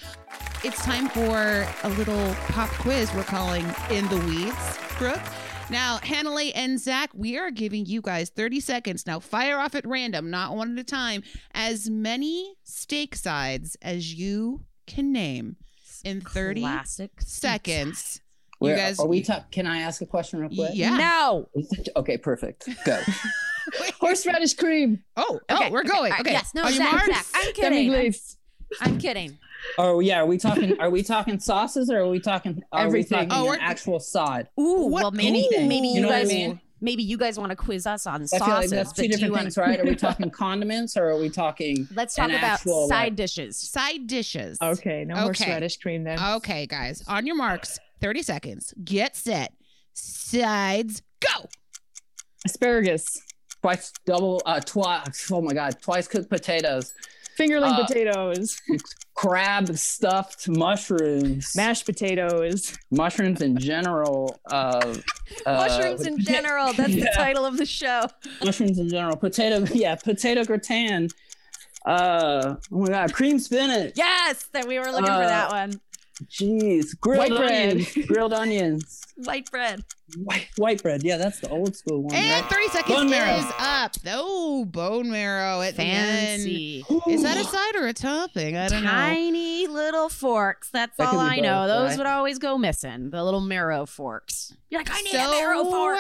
It's time for a little pop quiz we're calling "In the Weeds." Brooke. Now, Hanalei and Zach, we are giving you guys 30 seconds. Now, fire off at random, not one at a time, as many steak sides as you can name in 30 Classic seconds. You guys, are we? Ta- can I ask a question real quick? Yeah. No. Okay, perfect. Go. Horseradish cream, Oh, Okay, oh, we're okay, going. all right, Okay. yes, no, Are you Zach, Mars? Zach, I'm kidding. I'm. I'm kidding. Oh yeah, are we talking? Are we talking sauces or are we talking? Are Everything. We talking Oh, we're- actual side? Ooh, What- well maybe anything, maybe you, you know what I guys mean? maybe you guys want to quiz us on I feel like sauces. that's two do you different wanna- things, right? Are we talking condiments or are we talking? Let's talk an about actual, side like- dishes. Side dishes. Okay, no more Okay. radish cream then. Okay, guys, on your marks, 30 seconds. Get set. Sides, go. Asparagus, Twice double, uh, twice. Oh my god, twice cooked potatoes, fingerling Uh, potatoes, crab stuffed mushrooms, mashed potatoes. mushrooms in general. Uh, uh, Mushrooms in general. That's the title of the show. mushrooms in general. Potato, yeah, potato gratin. Uh, oh my god, cream spinach. Yes, that we were looking for Uh, that one. Jeez, grilled White bread. onions. grilled onions. White bread. White, white bread. Yeah, that's the old school one. And right? 30 seconds Bone marrow. is up. Oh, bone marrow at Fancy. Is that a side or a topping? I don't know. Tiny little forks. That's That all could be I know. both, Those right? would always go missing. The little marrow forks. You're like, I need a marrow fork.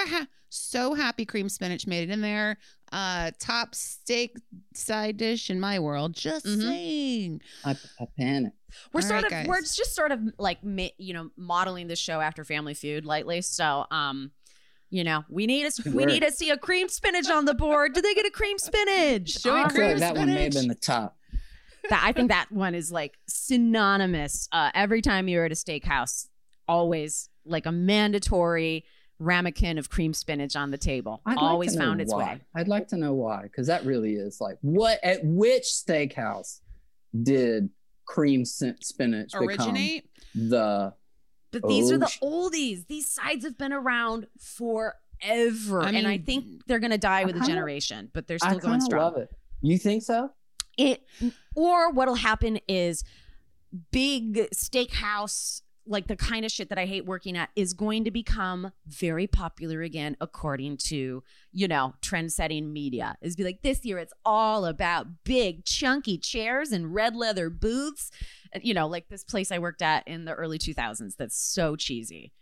Ha- so happy cream spinach made it in there. Uh, top steak side dish in my world. Just Mhm. saying. I, I panic. We're All sort right, of we're just sort of like you know modeling the show after Family Feud lightly. So um, you know we need a we need to see a cream spinach on the board. Do they get a cream spinach? Show me I Um, feel like cream that one may have been the top. that I think that one is like synonymous. Uh, every time you're at a steakhouse, always like a mandatory ramekin of cream spinach on the table. I'd like always know found its why. way. I'd like to know why, because that really is like what at which steakhouse did cream spinach Originate. the But these are the Oh, oldies. These sides have been around forever, I and I think they're gonna die with a generation. But they're I still going strong. love it. You think so? it or what'll happen is big steakhouse like the kind of shit that I hate working at is going to become very popular again according to, you know, trend setting media. Is be like this year it's all about big chunky chairs and red leather booths. You know, like this place I worked at in the early 2000s that's so cheesy.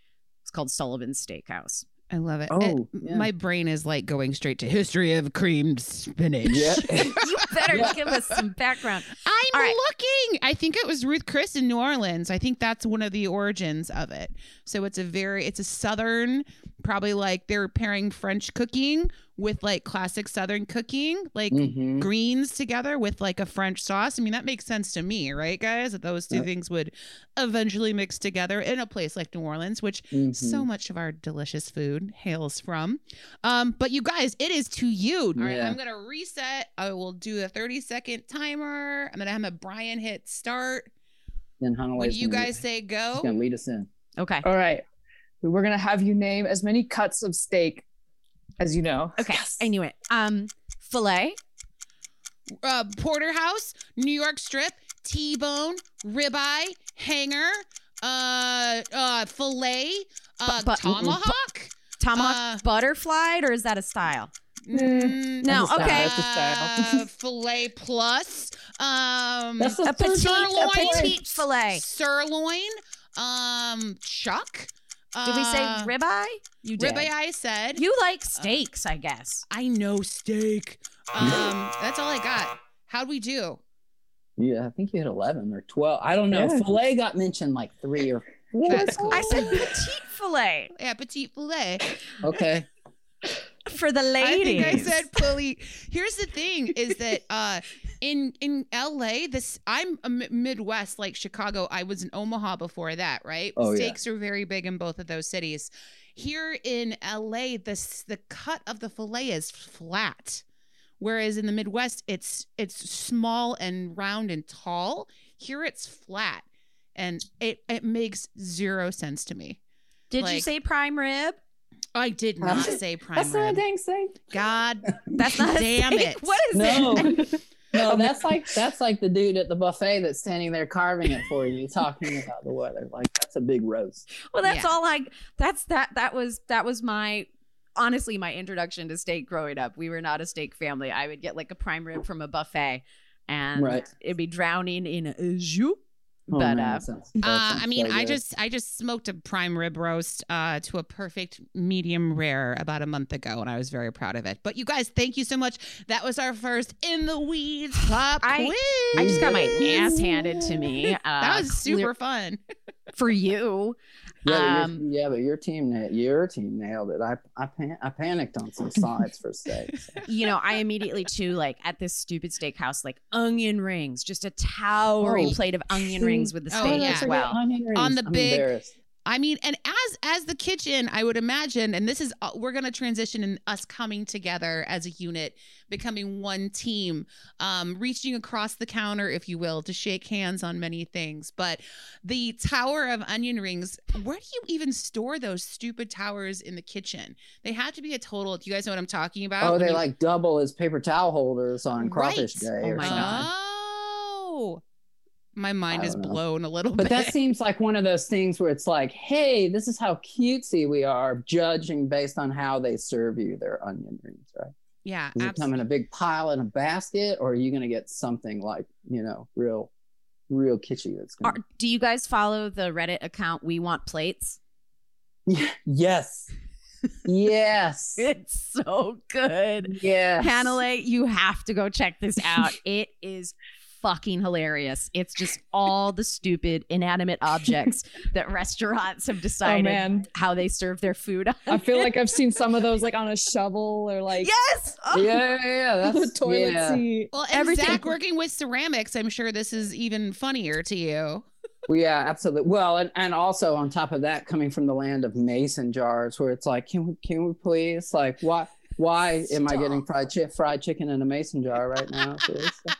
It's called Sullivan's Steakhouse. I love it. Oh, It- yeah. My brain is like going straight to history of creamed spinach. Yeah. You better give us some background. I'm All right. looking. I think it was Ruth Chris in New Orleans. I think that's one of the origins of it. So it's a very, it's a southern, probably like they're pairing French cooking with like classic southern cooking, like Mhm. greens together with like a French sauce. I mean, that makes sense to me, right, guys? That those two Yep. things would eventually mix together in a place like New Orleans, which so Mhm. much of our delicious food hails from. Um, but you guys, it is to you. All right, Yeah. I'm gonna reset. I will do a 30 second timer. I'm gonna have a Brian hit start. Then Hanalei's you gonna- guys say she's go, gonna lead us in. Okay. All right. We're going to have you name as many cuts of steak as you know. Okay. I knew it. Um filet, uh, porterhouse, New York strip, T-bone, ribeye, hanger, uh, uh, fillet, uh, Bu- bu- tomahawk. tomahawk Uh, butterflied, or is that a style? Mm, No, style, okay. That's a style. uh, filet plus. Um, That's the A petite, sirloin. a petite filet. sirloin. Um, chuck. Did we say uh, ribeye? You did. Ribeye, I said. You like steaks, I guess. I know steak. Um, that's all I got. How'd we do? Yeah, I think you hit eleven or twelve. I don't know. Yeah. Filet got mentioned like three or That's cool. I said petite filet Yeah, petite filet. okay. for the ladies. I think I said pulley. Here's the thing: is that uh, in in LA, this I'm a Midwest like Chicago. I was in Omaha before that, right? Oh, yeah. Steaks are very big in both of those cities. Here in LA, this the cut of the fillet is flat, whereas in the Midwest, it's it's small and round and tall. Here, it's flat, and it it makes zero sense to me. Did you say prime rib? I did not say prime That's not a rib. dang steak. God That's not a damn steak. it! What is No, it? no, that's like that's like the dude at the buffet that's standing there carving it for you, talking about the weather. Like that's a big roast. Well, that's Yeah. all I. That's that. That was that was my. Honestly, my introduction to steak growing up. We were not a steak family. I would get like a prime rib from a buffet, and Right. it'd be drowning in a jus. Oh, But, man, uh, sounds- Uh, I mean, so I just I just smoked a prime rib roast uh, to a perfect medium rare about a month ago, and I was very proud of it. But you guys, thank you so much. That was our first in the weeds pop I- quiz. I just got my ass handed to me. Uh, that was clear- super fun. for you. Yeah, but your- um, yeah, but your team, na- your team nailed it. I, I, pan- I panicked on some sides for steak. so. you know, I immediately too like at this stupid steakhouse, like onion rings, just a towering Oh, plate of onion rings with the Oh, steak yeah. as well. On the I'm big- embarrassed. I mean, and as as the kitchen, I would imagine, and this is uh, we're going to transition in us coming together as a unit, becoming one team, um, reaching across the counter, if you will, to shake hands on many things. But the tower of onion rings, where do you even store those stupid towers in the kitchen? They have to be a total. Do you guys know what I'm talking about? Oh, they you- like double as paper towel holders on crawfish Right. day. Oh or my something. God. Oh, my mind is know. blown a little bit. But bit. that seems like one of those things where it's like, hey, this is how cutesy we are, judging based on how they serve you their onion rings, right? yeah, Does it come absolutely. in a big pile in a basket, or are you going to get something like, you know, real, real kitschy that's Are, going do you guys follow the Reddit account We Want Plates? to. yes. yes. It's so good. Yes. Hanalei, you have to go check this out. It is fucking hilarious. It's just all the stupid inanimate objects that restaurants have Oh decided man, how they serve their food. On. I feel like I've seen some of those like on a shovel or like yes. Oh, Yeah, yeah, yeah. on the toilet yeah. seat. Well, and Everything. Zach working with ceramics, I'm sure this is even funnier to you. Well, yeah, absolutely. Well, and, and also on top of that, coming from the land of mason jars, where it's like, can we, can we please, like, why, why am I getting fried chi- fried chicken in a mason jar right now? Seriously?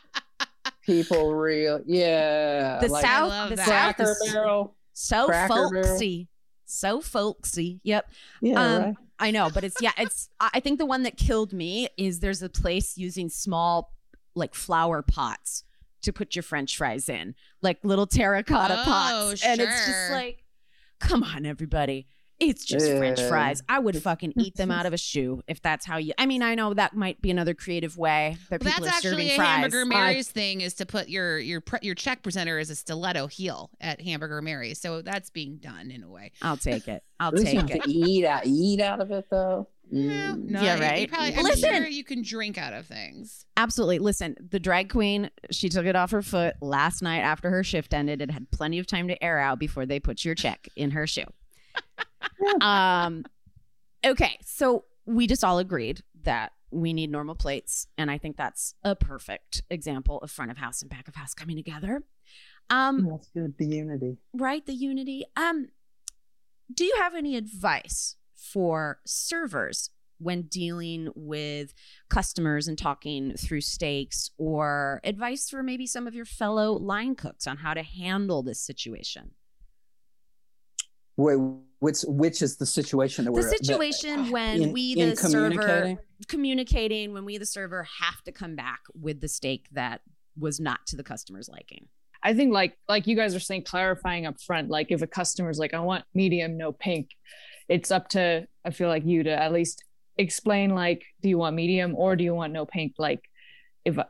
People, real, yeah, The like South, the that. South Cracker is Barrel. so Cracker Barrel. folksy. So folksy. Yep. Yeah, Um, right. I know, but it's yeah, it's I I think the one that killed me is there's a place using small like flower pots to put your french fries in. Like little terracotta Oh, pots. And it's just like come on everybody. It's just french fries. I would fucking eat them out of a shoe if that's how you I mean, I know that might be another creative way that Well, people that's are serving actually a fries. Hamburger Mary's thing is to put your your your check presenter as a stiletto heel at Hamburger Mary's. So that's being done in a way. I'll take it. I'll At you take it. eat out, eat out of it though. Yeah, Mm. no, Yeah, you- you right. probably, I'm Listen. sure you can drink out of things. Absolutely. Listen, the drag queen, she took it off her foot last night after her shift ended and had plenty of time to air out before they put your check in her shoe. Um okay, so we just all agreed that we need normal plates and I think that's a perfect example of front of house and back of house coming together. Um That's good. The unity. right the unity. Um do you have any advice for servers when dealing with customers and talking through steaks or advice for maybe some of your fellow line cooks on how to handle this situation which which is the situation that the we're in? The situation uh, when in- we in the server communicating? communicating when we the server have to come back with the steak that was not to the customer's liking I think like like you guys are saying, clarifying up front. Like if a customer's like, I want medium, no pink, it's up to I feel like you to at least explain like, do you want medium or do you want no pink? Like if I,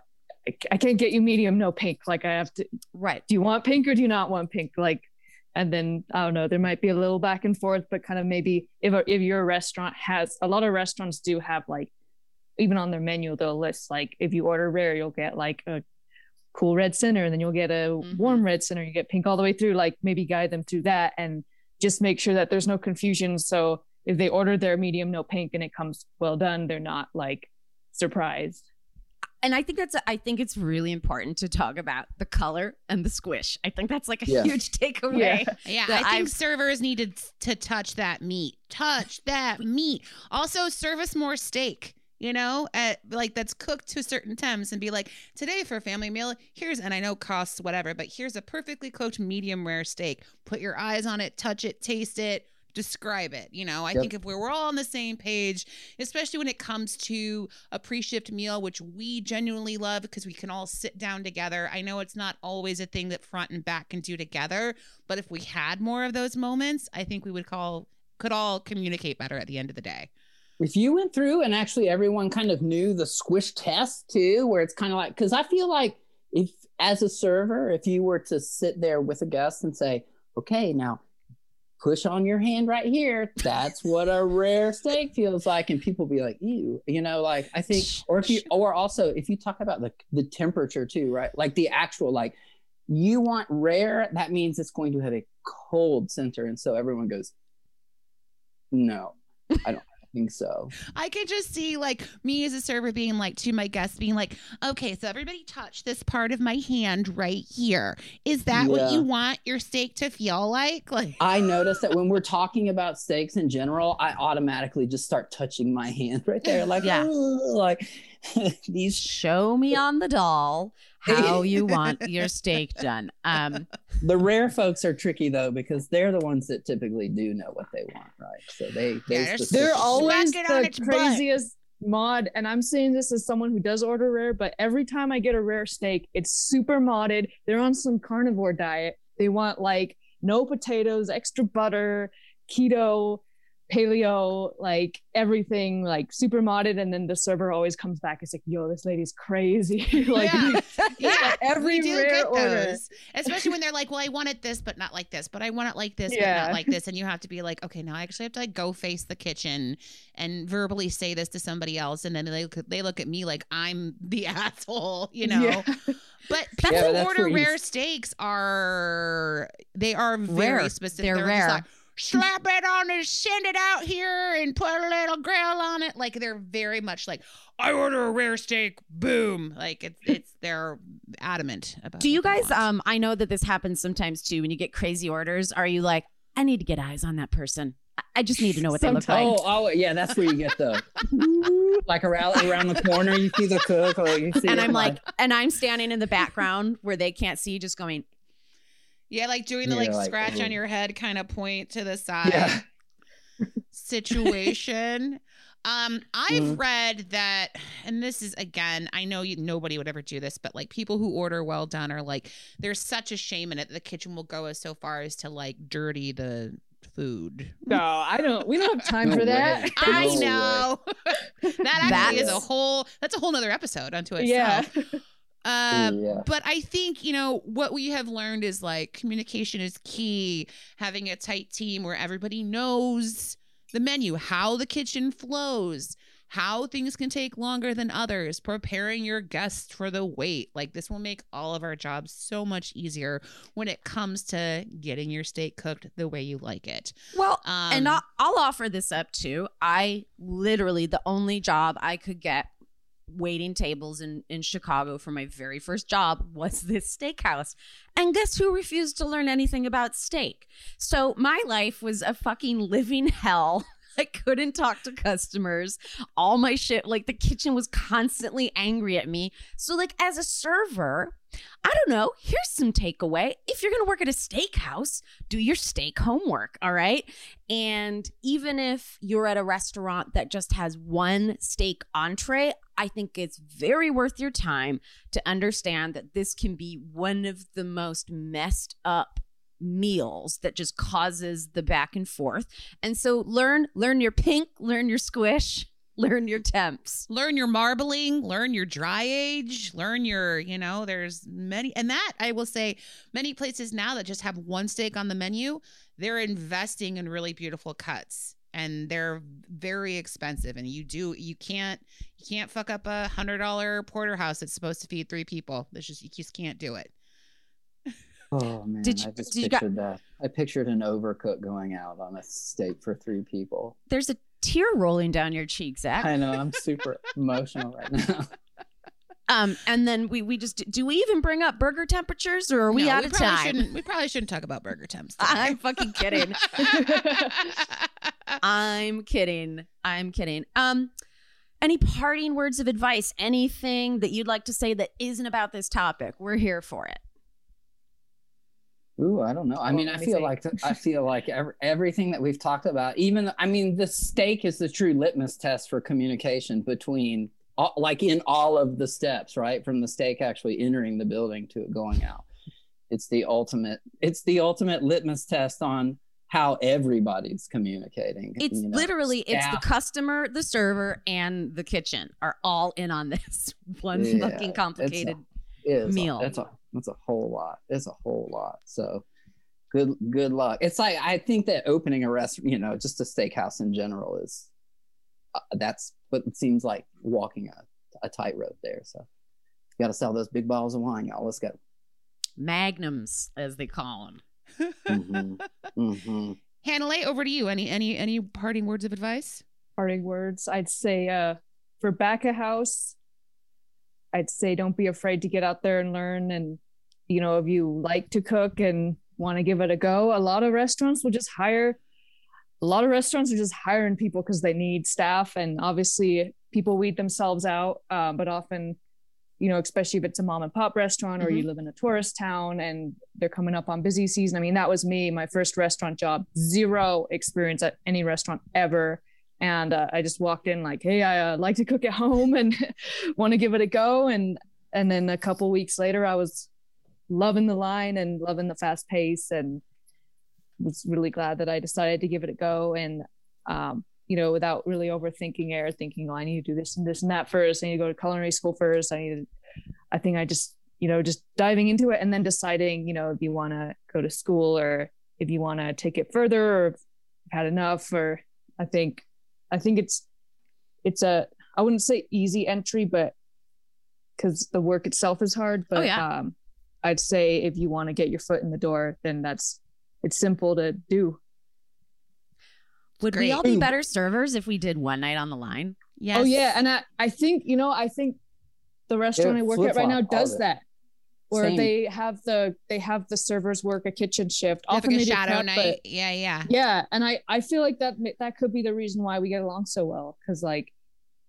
I can't get you medium, no pink, like I have to. right Do you want pink or do you not want pink? Like, and then I don't know. There might be a little back and forth, but kind of maybe if a, if your restaurant has a lot of restaurants do have like even on their menu they'll list like if you order rare you'll get like a cool red center and then you'll get a Mhm. warm red center you get pink all the way through like maybe guide them through that and just make sure that there's no confusion so if they order their medium no pink and it comes well done they're not like surprised and I think that's I think it's really important to talk about the color and the squish. I think that's like a Yeah. huge takeaway. Yeah. Yeah, I think I've- servers needed to touch that meat. Touch that meat. Also, service more steak. You know, at like that's cooked to certain temps, and be like, today for a family meal, here's and I know costs whatever, but here's a perfectly cooked medium rare steak. Put your eyes on it, touch it, taste it, describe it. You know, I Yep. think if we're, we're all on the same page, especially when it comes to a pre-shift meal, which we genuinely love because we can all sit down together. I know it's not always a thing that front and back can do together, but if we had more of those moments, I think we would call could all communicate better at the end of the day. if you went through and actually everyone kind of knew the squish test too, where it's kind of like, because I feel like if as a server, if you were to sit there with a guest and say, okay, now push on your hand right here, that's what a rare steak feels like. And people be like, ew, you know, like I think, or if you, or also if you talk about the, the temperature too, right? Like the actual, like you want rare, that means it's going to have a cold center. And so everyone goes, no, I don't think so. I could just see like me as a server being like to my guests being like, okay, so everybody touch this part of my hand right here. Is that what you want your steak to feel like? Like I notice that when we're talking about steaks in general, I automatically just start touching my hand right there, like, Yeah. Like these. Show me on the doll how you want your steak done. Um, The rare folks are tricky though because they're the ones that typically do know what they want, right? So they, they Yeah, they're They're always Smack it on the its butt. craziest mod, and I'm saying this as someone who does order rare, but every time I get a rare steak, it's super modded. They're on some carnivore diet. They want like no potatoes, extra butter, keto, paleo, like everything, like super modded. And then the server always comes back. It's like, yo, this lady's crazy. like Yeah. yeah, every we do rare get order. those, especially when they're like, "Well, I want it this, but not like this, but I want it like this, but not like this," and you have to be like, "Okay, now I actually have to like go face the kitchen and verbally say this to somebody else," and then they look, they look at me like I'm the asshole, you know. Yeah. But Yeah, people but order rare steaks are they are very Rare. specific. They're just rare. Like, Slap it on and send it out here and put a little grill on it. Like they're very much like, I order a rare steak, boom. Like it's it's they're adamant about. do you guys? Um, I know that this happens sometimes too. When you get crazy orders, are you like, I need to get eyes on that person. I- I just need to know what they look like. Oh, oh, yeah, that's where you get the like around around the corner. You see the cook, or you see, and I'm it, like, and I'm standing in the background where they can't see, just going, Yeah, like doing the You're like, like, scratch "Ooh." on your head kind of point to the side yeah, situation. um, I've Mhm. read that, and this is again, I know you, nobody would ever do this, but like people who order well done are like, there's such a shame in it the kitchen will go as so far as to like dirty the food. No, I don't. We don't have time No for that. way. I No know. that actually is a whole. That's a whole nother episode unto itself. Yeah. Itself. Um, Yeah. but I think you know what we have learned is like communication is key. Having a tight team where everybody knows the menu, how the kitchen flows, how things can take longer than others, preparing your guests for the wait. Like this will make all of our jobs so much easier when it comes to getting your steak cooked the way you like it. well, Um, and I'll, I'll offer this up too. I literally the only job I could get waiting tables in in Chicago for my very first job was this steakhouse. And guess who refused to learn anything about steak? So my life was a fucking living hell. I couldn't talk to customers. All my shit, like the kitchen was constantly angry at me. So, like, as a server, I don't know. Here's some takeaway. If you're going to work at a steakhouse, do your steak homework. All right. And even if you're at a restaurant that just has one steak entree, I think it's very worth your time to understand that this can be one of the most messed up meals that just causes the back and forth. And so learn learn your pink, learn your squish, learn your temps. learn your marbling, learn your dry age, learn your, you know, there's many and that I will say many places now that just have one steak on the menu, they're investing in really beautiful cuts and they're very expensive and you do you can't you can't fuck up a hundred dollar porterhouse that's supposed to feed three people. There's just you just can't do it. Oh man, Did you- I just did you got- pictured that. I pictured an overcook going out on a steak for three people. There's a tear rolling down your cheek, Zach. I know I'm super emotional right now. Um, and then we we just do we even bring up burger temperatures or are we No, out of time? Shouldn't, we probably shouldn't talk about burger temps. today. I'm fucking kidding. I'm kidding. I'm kidding. Um, any parting words of advice? Anything that you'd like to say that isn't about this topic? We're here for it. Ooh, I don't know. I Well, mean, I feel think. like I feel like ev- everything that we've talked about, even I mean, the steak is the true litmus test for communication between, all, like in all of the steps, right, from the steak actually entering the building to it going out. It's the ultimate. It's the ultimate litmus test on how everybody's communicating. It's you know, literally it's the customer, the server, and the kitchen are all in on this one Yeah, fucking complicated. is- meal. That's a That's a whole lot. It's a whole lot. So good good luck. It's like I think that opening a restaurant, you know, just a steakhouse in general is uh, that's what it seems like walking a, a tightrope there. So you got to sell those big bottles of wine, y'all. Let's go. Magnums, as they call them. Mm-hmm. Mm-hmm. Hannah, over to you. Any any any parting words of advice? parting words i'd say uh for back a house i'd say don't be afraid to get out there and learn and you know if you like to cook and want to give it a go a lot of restaurants will just hire a lot of restaurants are just hiring people because they need staff and obviously people weed themselves out uh, but often you know especially if it's a mom and pop restaurant or you live in a tourist town and they're coming up on busy season. I mean that was me my first restaurant job zero experience at any restaurant ever. And uh, I just walked in like, "Hey, I uh, like to cook at home and want to give it a go." And and then a couple weeks later, I was loving the line and loving the fast pace, and was really glad that I decided to give it a go. And um, you know, without really overthinking it or thinking, "Oh, I need to do this and this and that first. I need to go to culinary school first. I need to." I think I just you know just diving into it and then deciding you know if you want to go to school or if you want to take it further or if you've had enough or I think I think it's it's a I wouldn't say easy entry, but because the work itself is hard. But yeah. um, I'd say if you want to get your foot in the door, then that's it's simple to do. Would we all be better servers if we did one night on the line? Oh, yes. Oh yeah, and I I think you know I think the restaurant I work at right now does that. Where Same. they have the they have the servers work a kitchen shift. Have Often like a they shadow prep, night. but- yeah, yeah. yeah and i i feel like that that could be the reason why we get along so well because like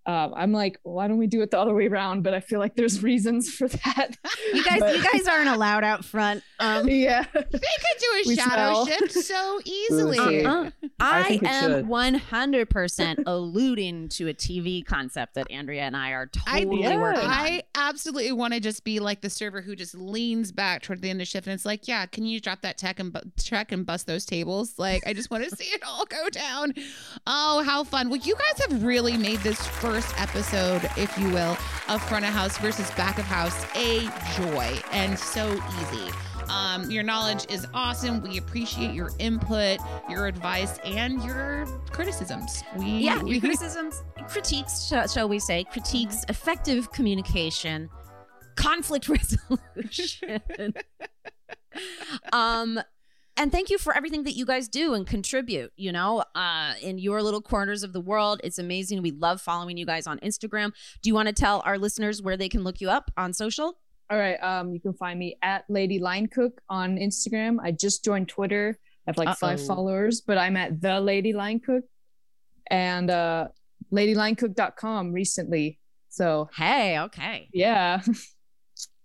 um, i'm like why don't we do it the other way around but i feel like there's reasons for that You guys, But- you guys aren't allowed out front. Um, yeah They could do a We shadow smell. shift so easily. Uh-uh. I I, am 100% alluding to a TV concept that Andrea and I are I, totally Yeah. working on. I absolutely want to just be like the server who just leans back toward the end of shift and it's like, yeah, can you drop that tech and bu- check and bust those tables? Like, I just want to see it all go down. Oh, how fun! Well, you guys have really made this first episode, if you will, of front of house versus back of house a joy and so easy. Um, your knowledge is awesome. We appreciate your input, your advice, and your criticisms. We yeah, your criticisms, critiques, shall, shall we say, critiques, effective communication, conflict resolution. um, and thank you for everything that you guys do and contribute. You know, uh, in your little corners of the world, it's amazing. We love following you guys on Instagram. Do you want to tell our listeners where they can look you up on social? all right um you can find me at lady line cook on instagram i just joined twitter i have like five Uh-oh. followers but i'm at the lady line cook and uh ladylinecook.com recently so Hey, okay. yeah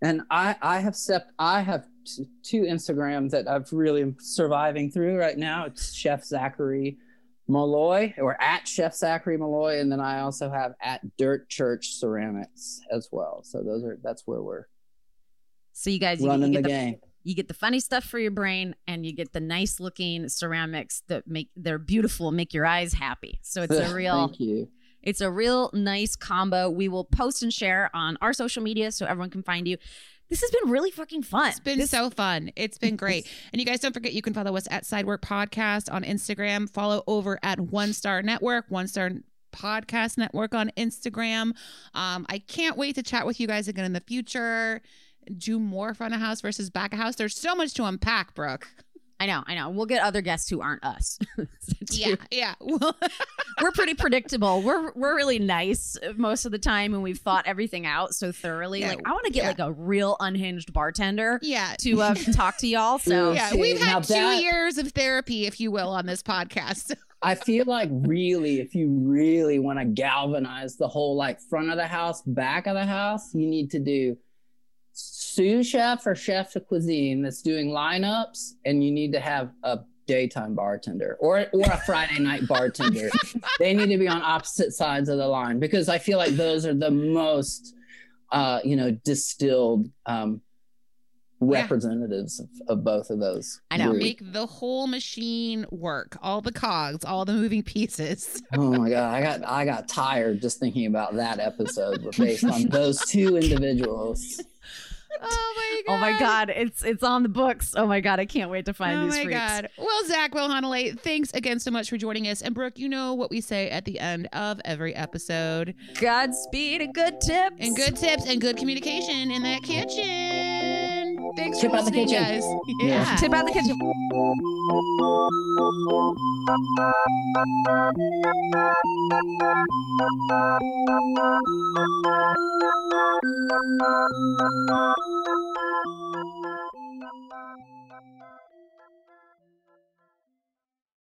And I I have stepped I have t- two Instagrams that I've really surviving through right now. It's Chef Zachary Meloy or at Chef Zachary Meloy, and then I also have at Dirt Church Ceramics as well. So those are that's where we're So you guys, you, you get the the game. you get the funny stuff for your brain and you get the nice looking ceramics that make they're beautiful make your eyes happy so it's a real Thank you. It's a real nice combo we will post and share on our social media so everyone can find you this has been really fucking fun It's been This- so fun. It's been great. and you guys don't forget you can follow us at Sidework Podcast on Instagram. Follow over at One Star Network, One Star Podcast Network on Instagram. Um, I can't wait to chat with you guys again in the future. Do more front of house versus back of house. There's so much to unpack, Brooke. I know i know we'll get other guests who aren't us Yeah, yeah. Well, we're pretty predictable we're we're really nice most of the time and we've thought everything out so thoroughly Yeah, like i want to get yeah. like a real unhinged bartender yeah. to uh, talk to y'all so Yeah, See, we've now had two that- years of therapy, if you will, on this podcast. I feel like really, if you really want to galvanize the whole like front of the house, back of the house, you need to do sous chef or chef de cuisine that's doing lineups, and you need to have a daytime bartender or or a Friday night bartender. they need to be on opposite sides of the line because I feel like those are the most, uh, you know, distilled um, representatives of, of both of those. I know. groups. Make the whole machine work, all the cogs, all the moving pieces. Oh my god, I got I got tired just thinking about that episode based on those two individuals. Oh, oh my god. Oh my god, it's it's on the books. Oh my god, I can't wait to find Oh these my freaks. god. Well, Zach Will Hanalei, thanks again so much for joining us. And Brooke, you know what we say at the end of every episode. Godspeed and good tips. And good tips and good communication in that kitchen. Thanks Tip for listening, guys. Yeah. yeah. Tip out the kitchen.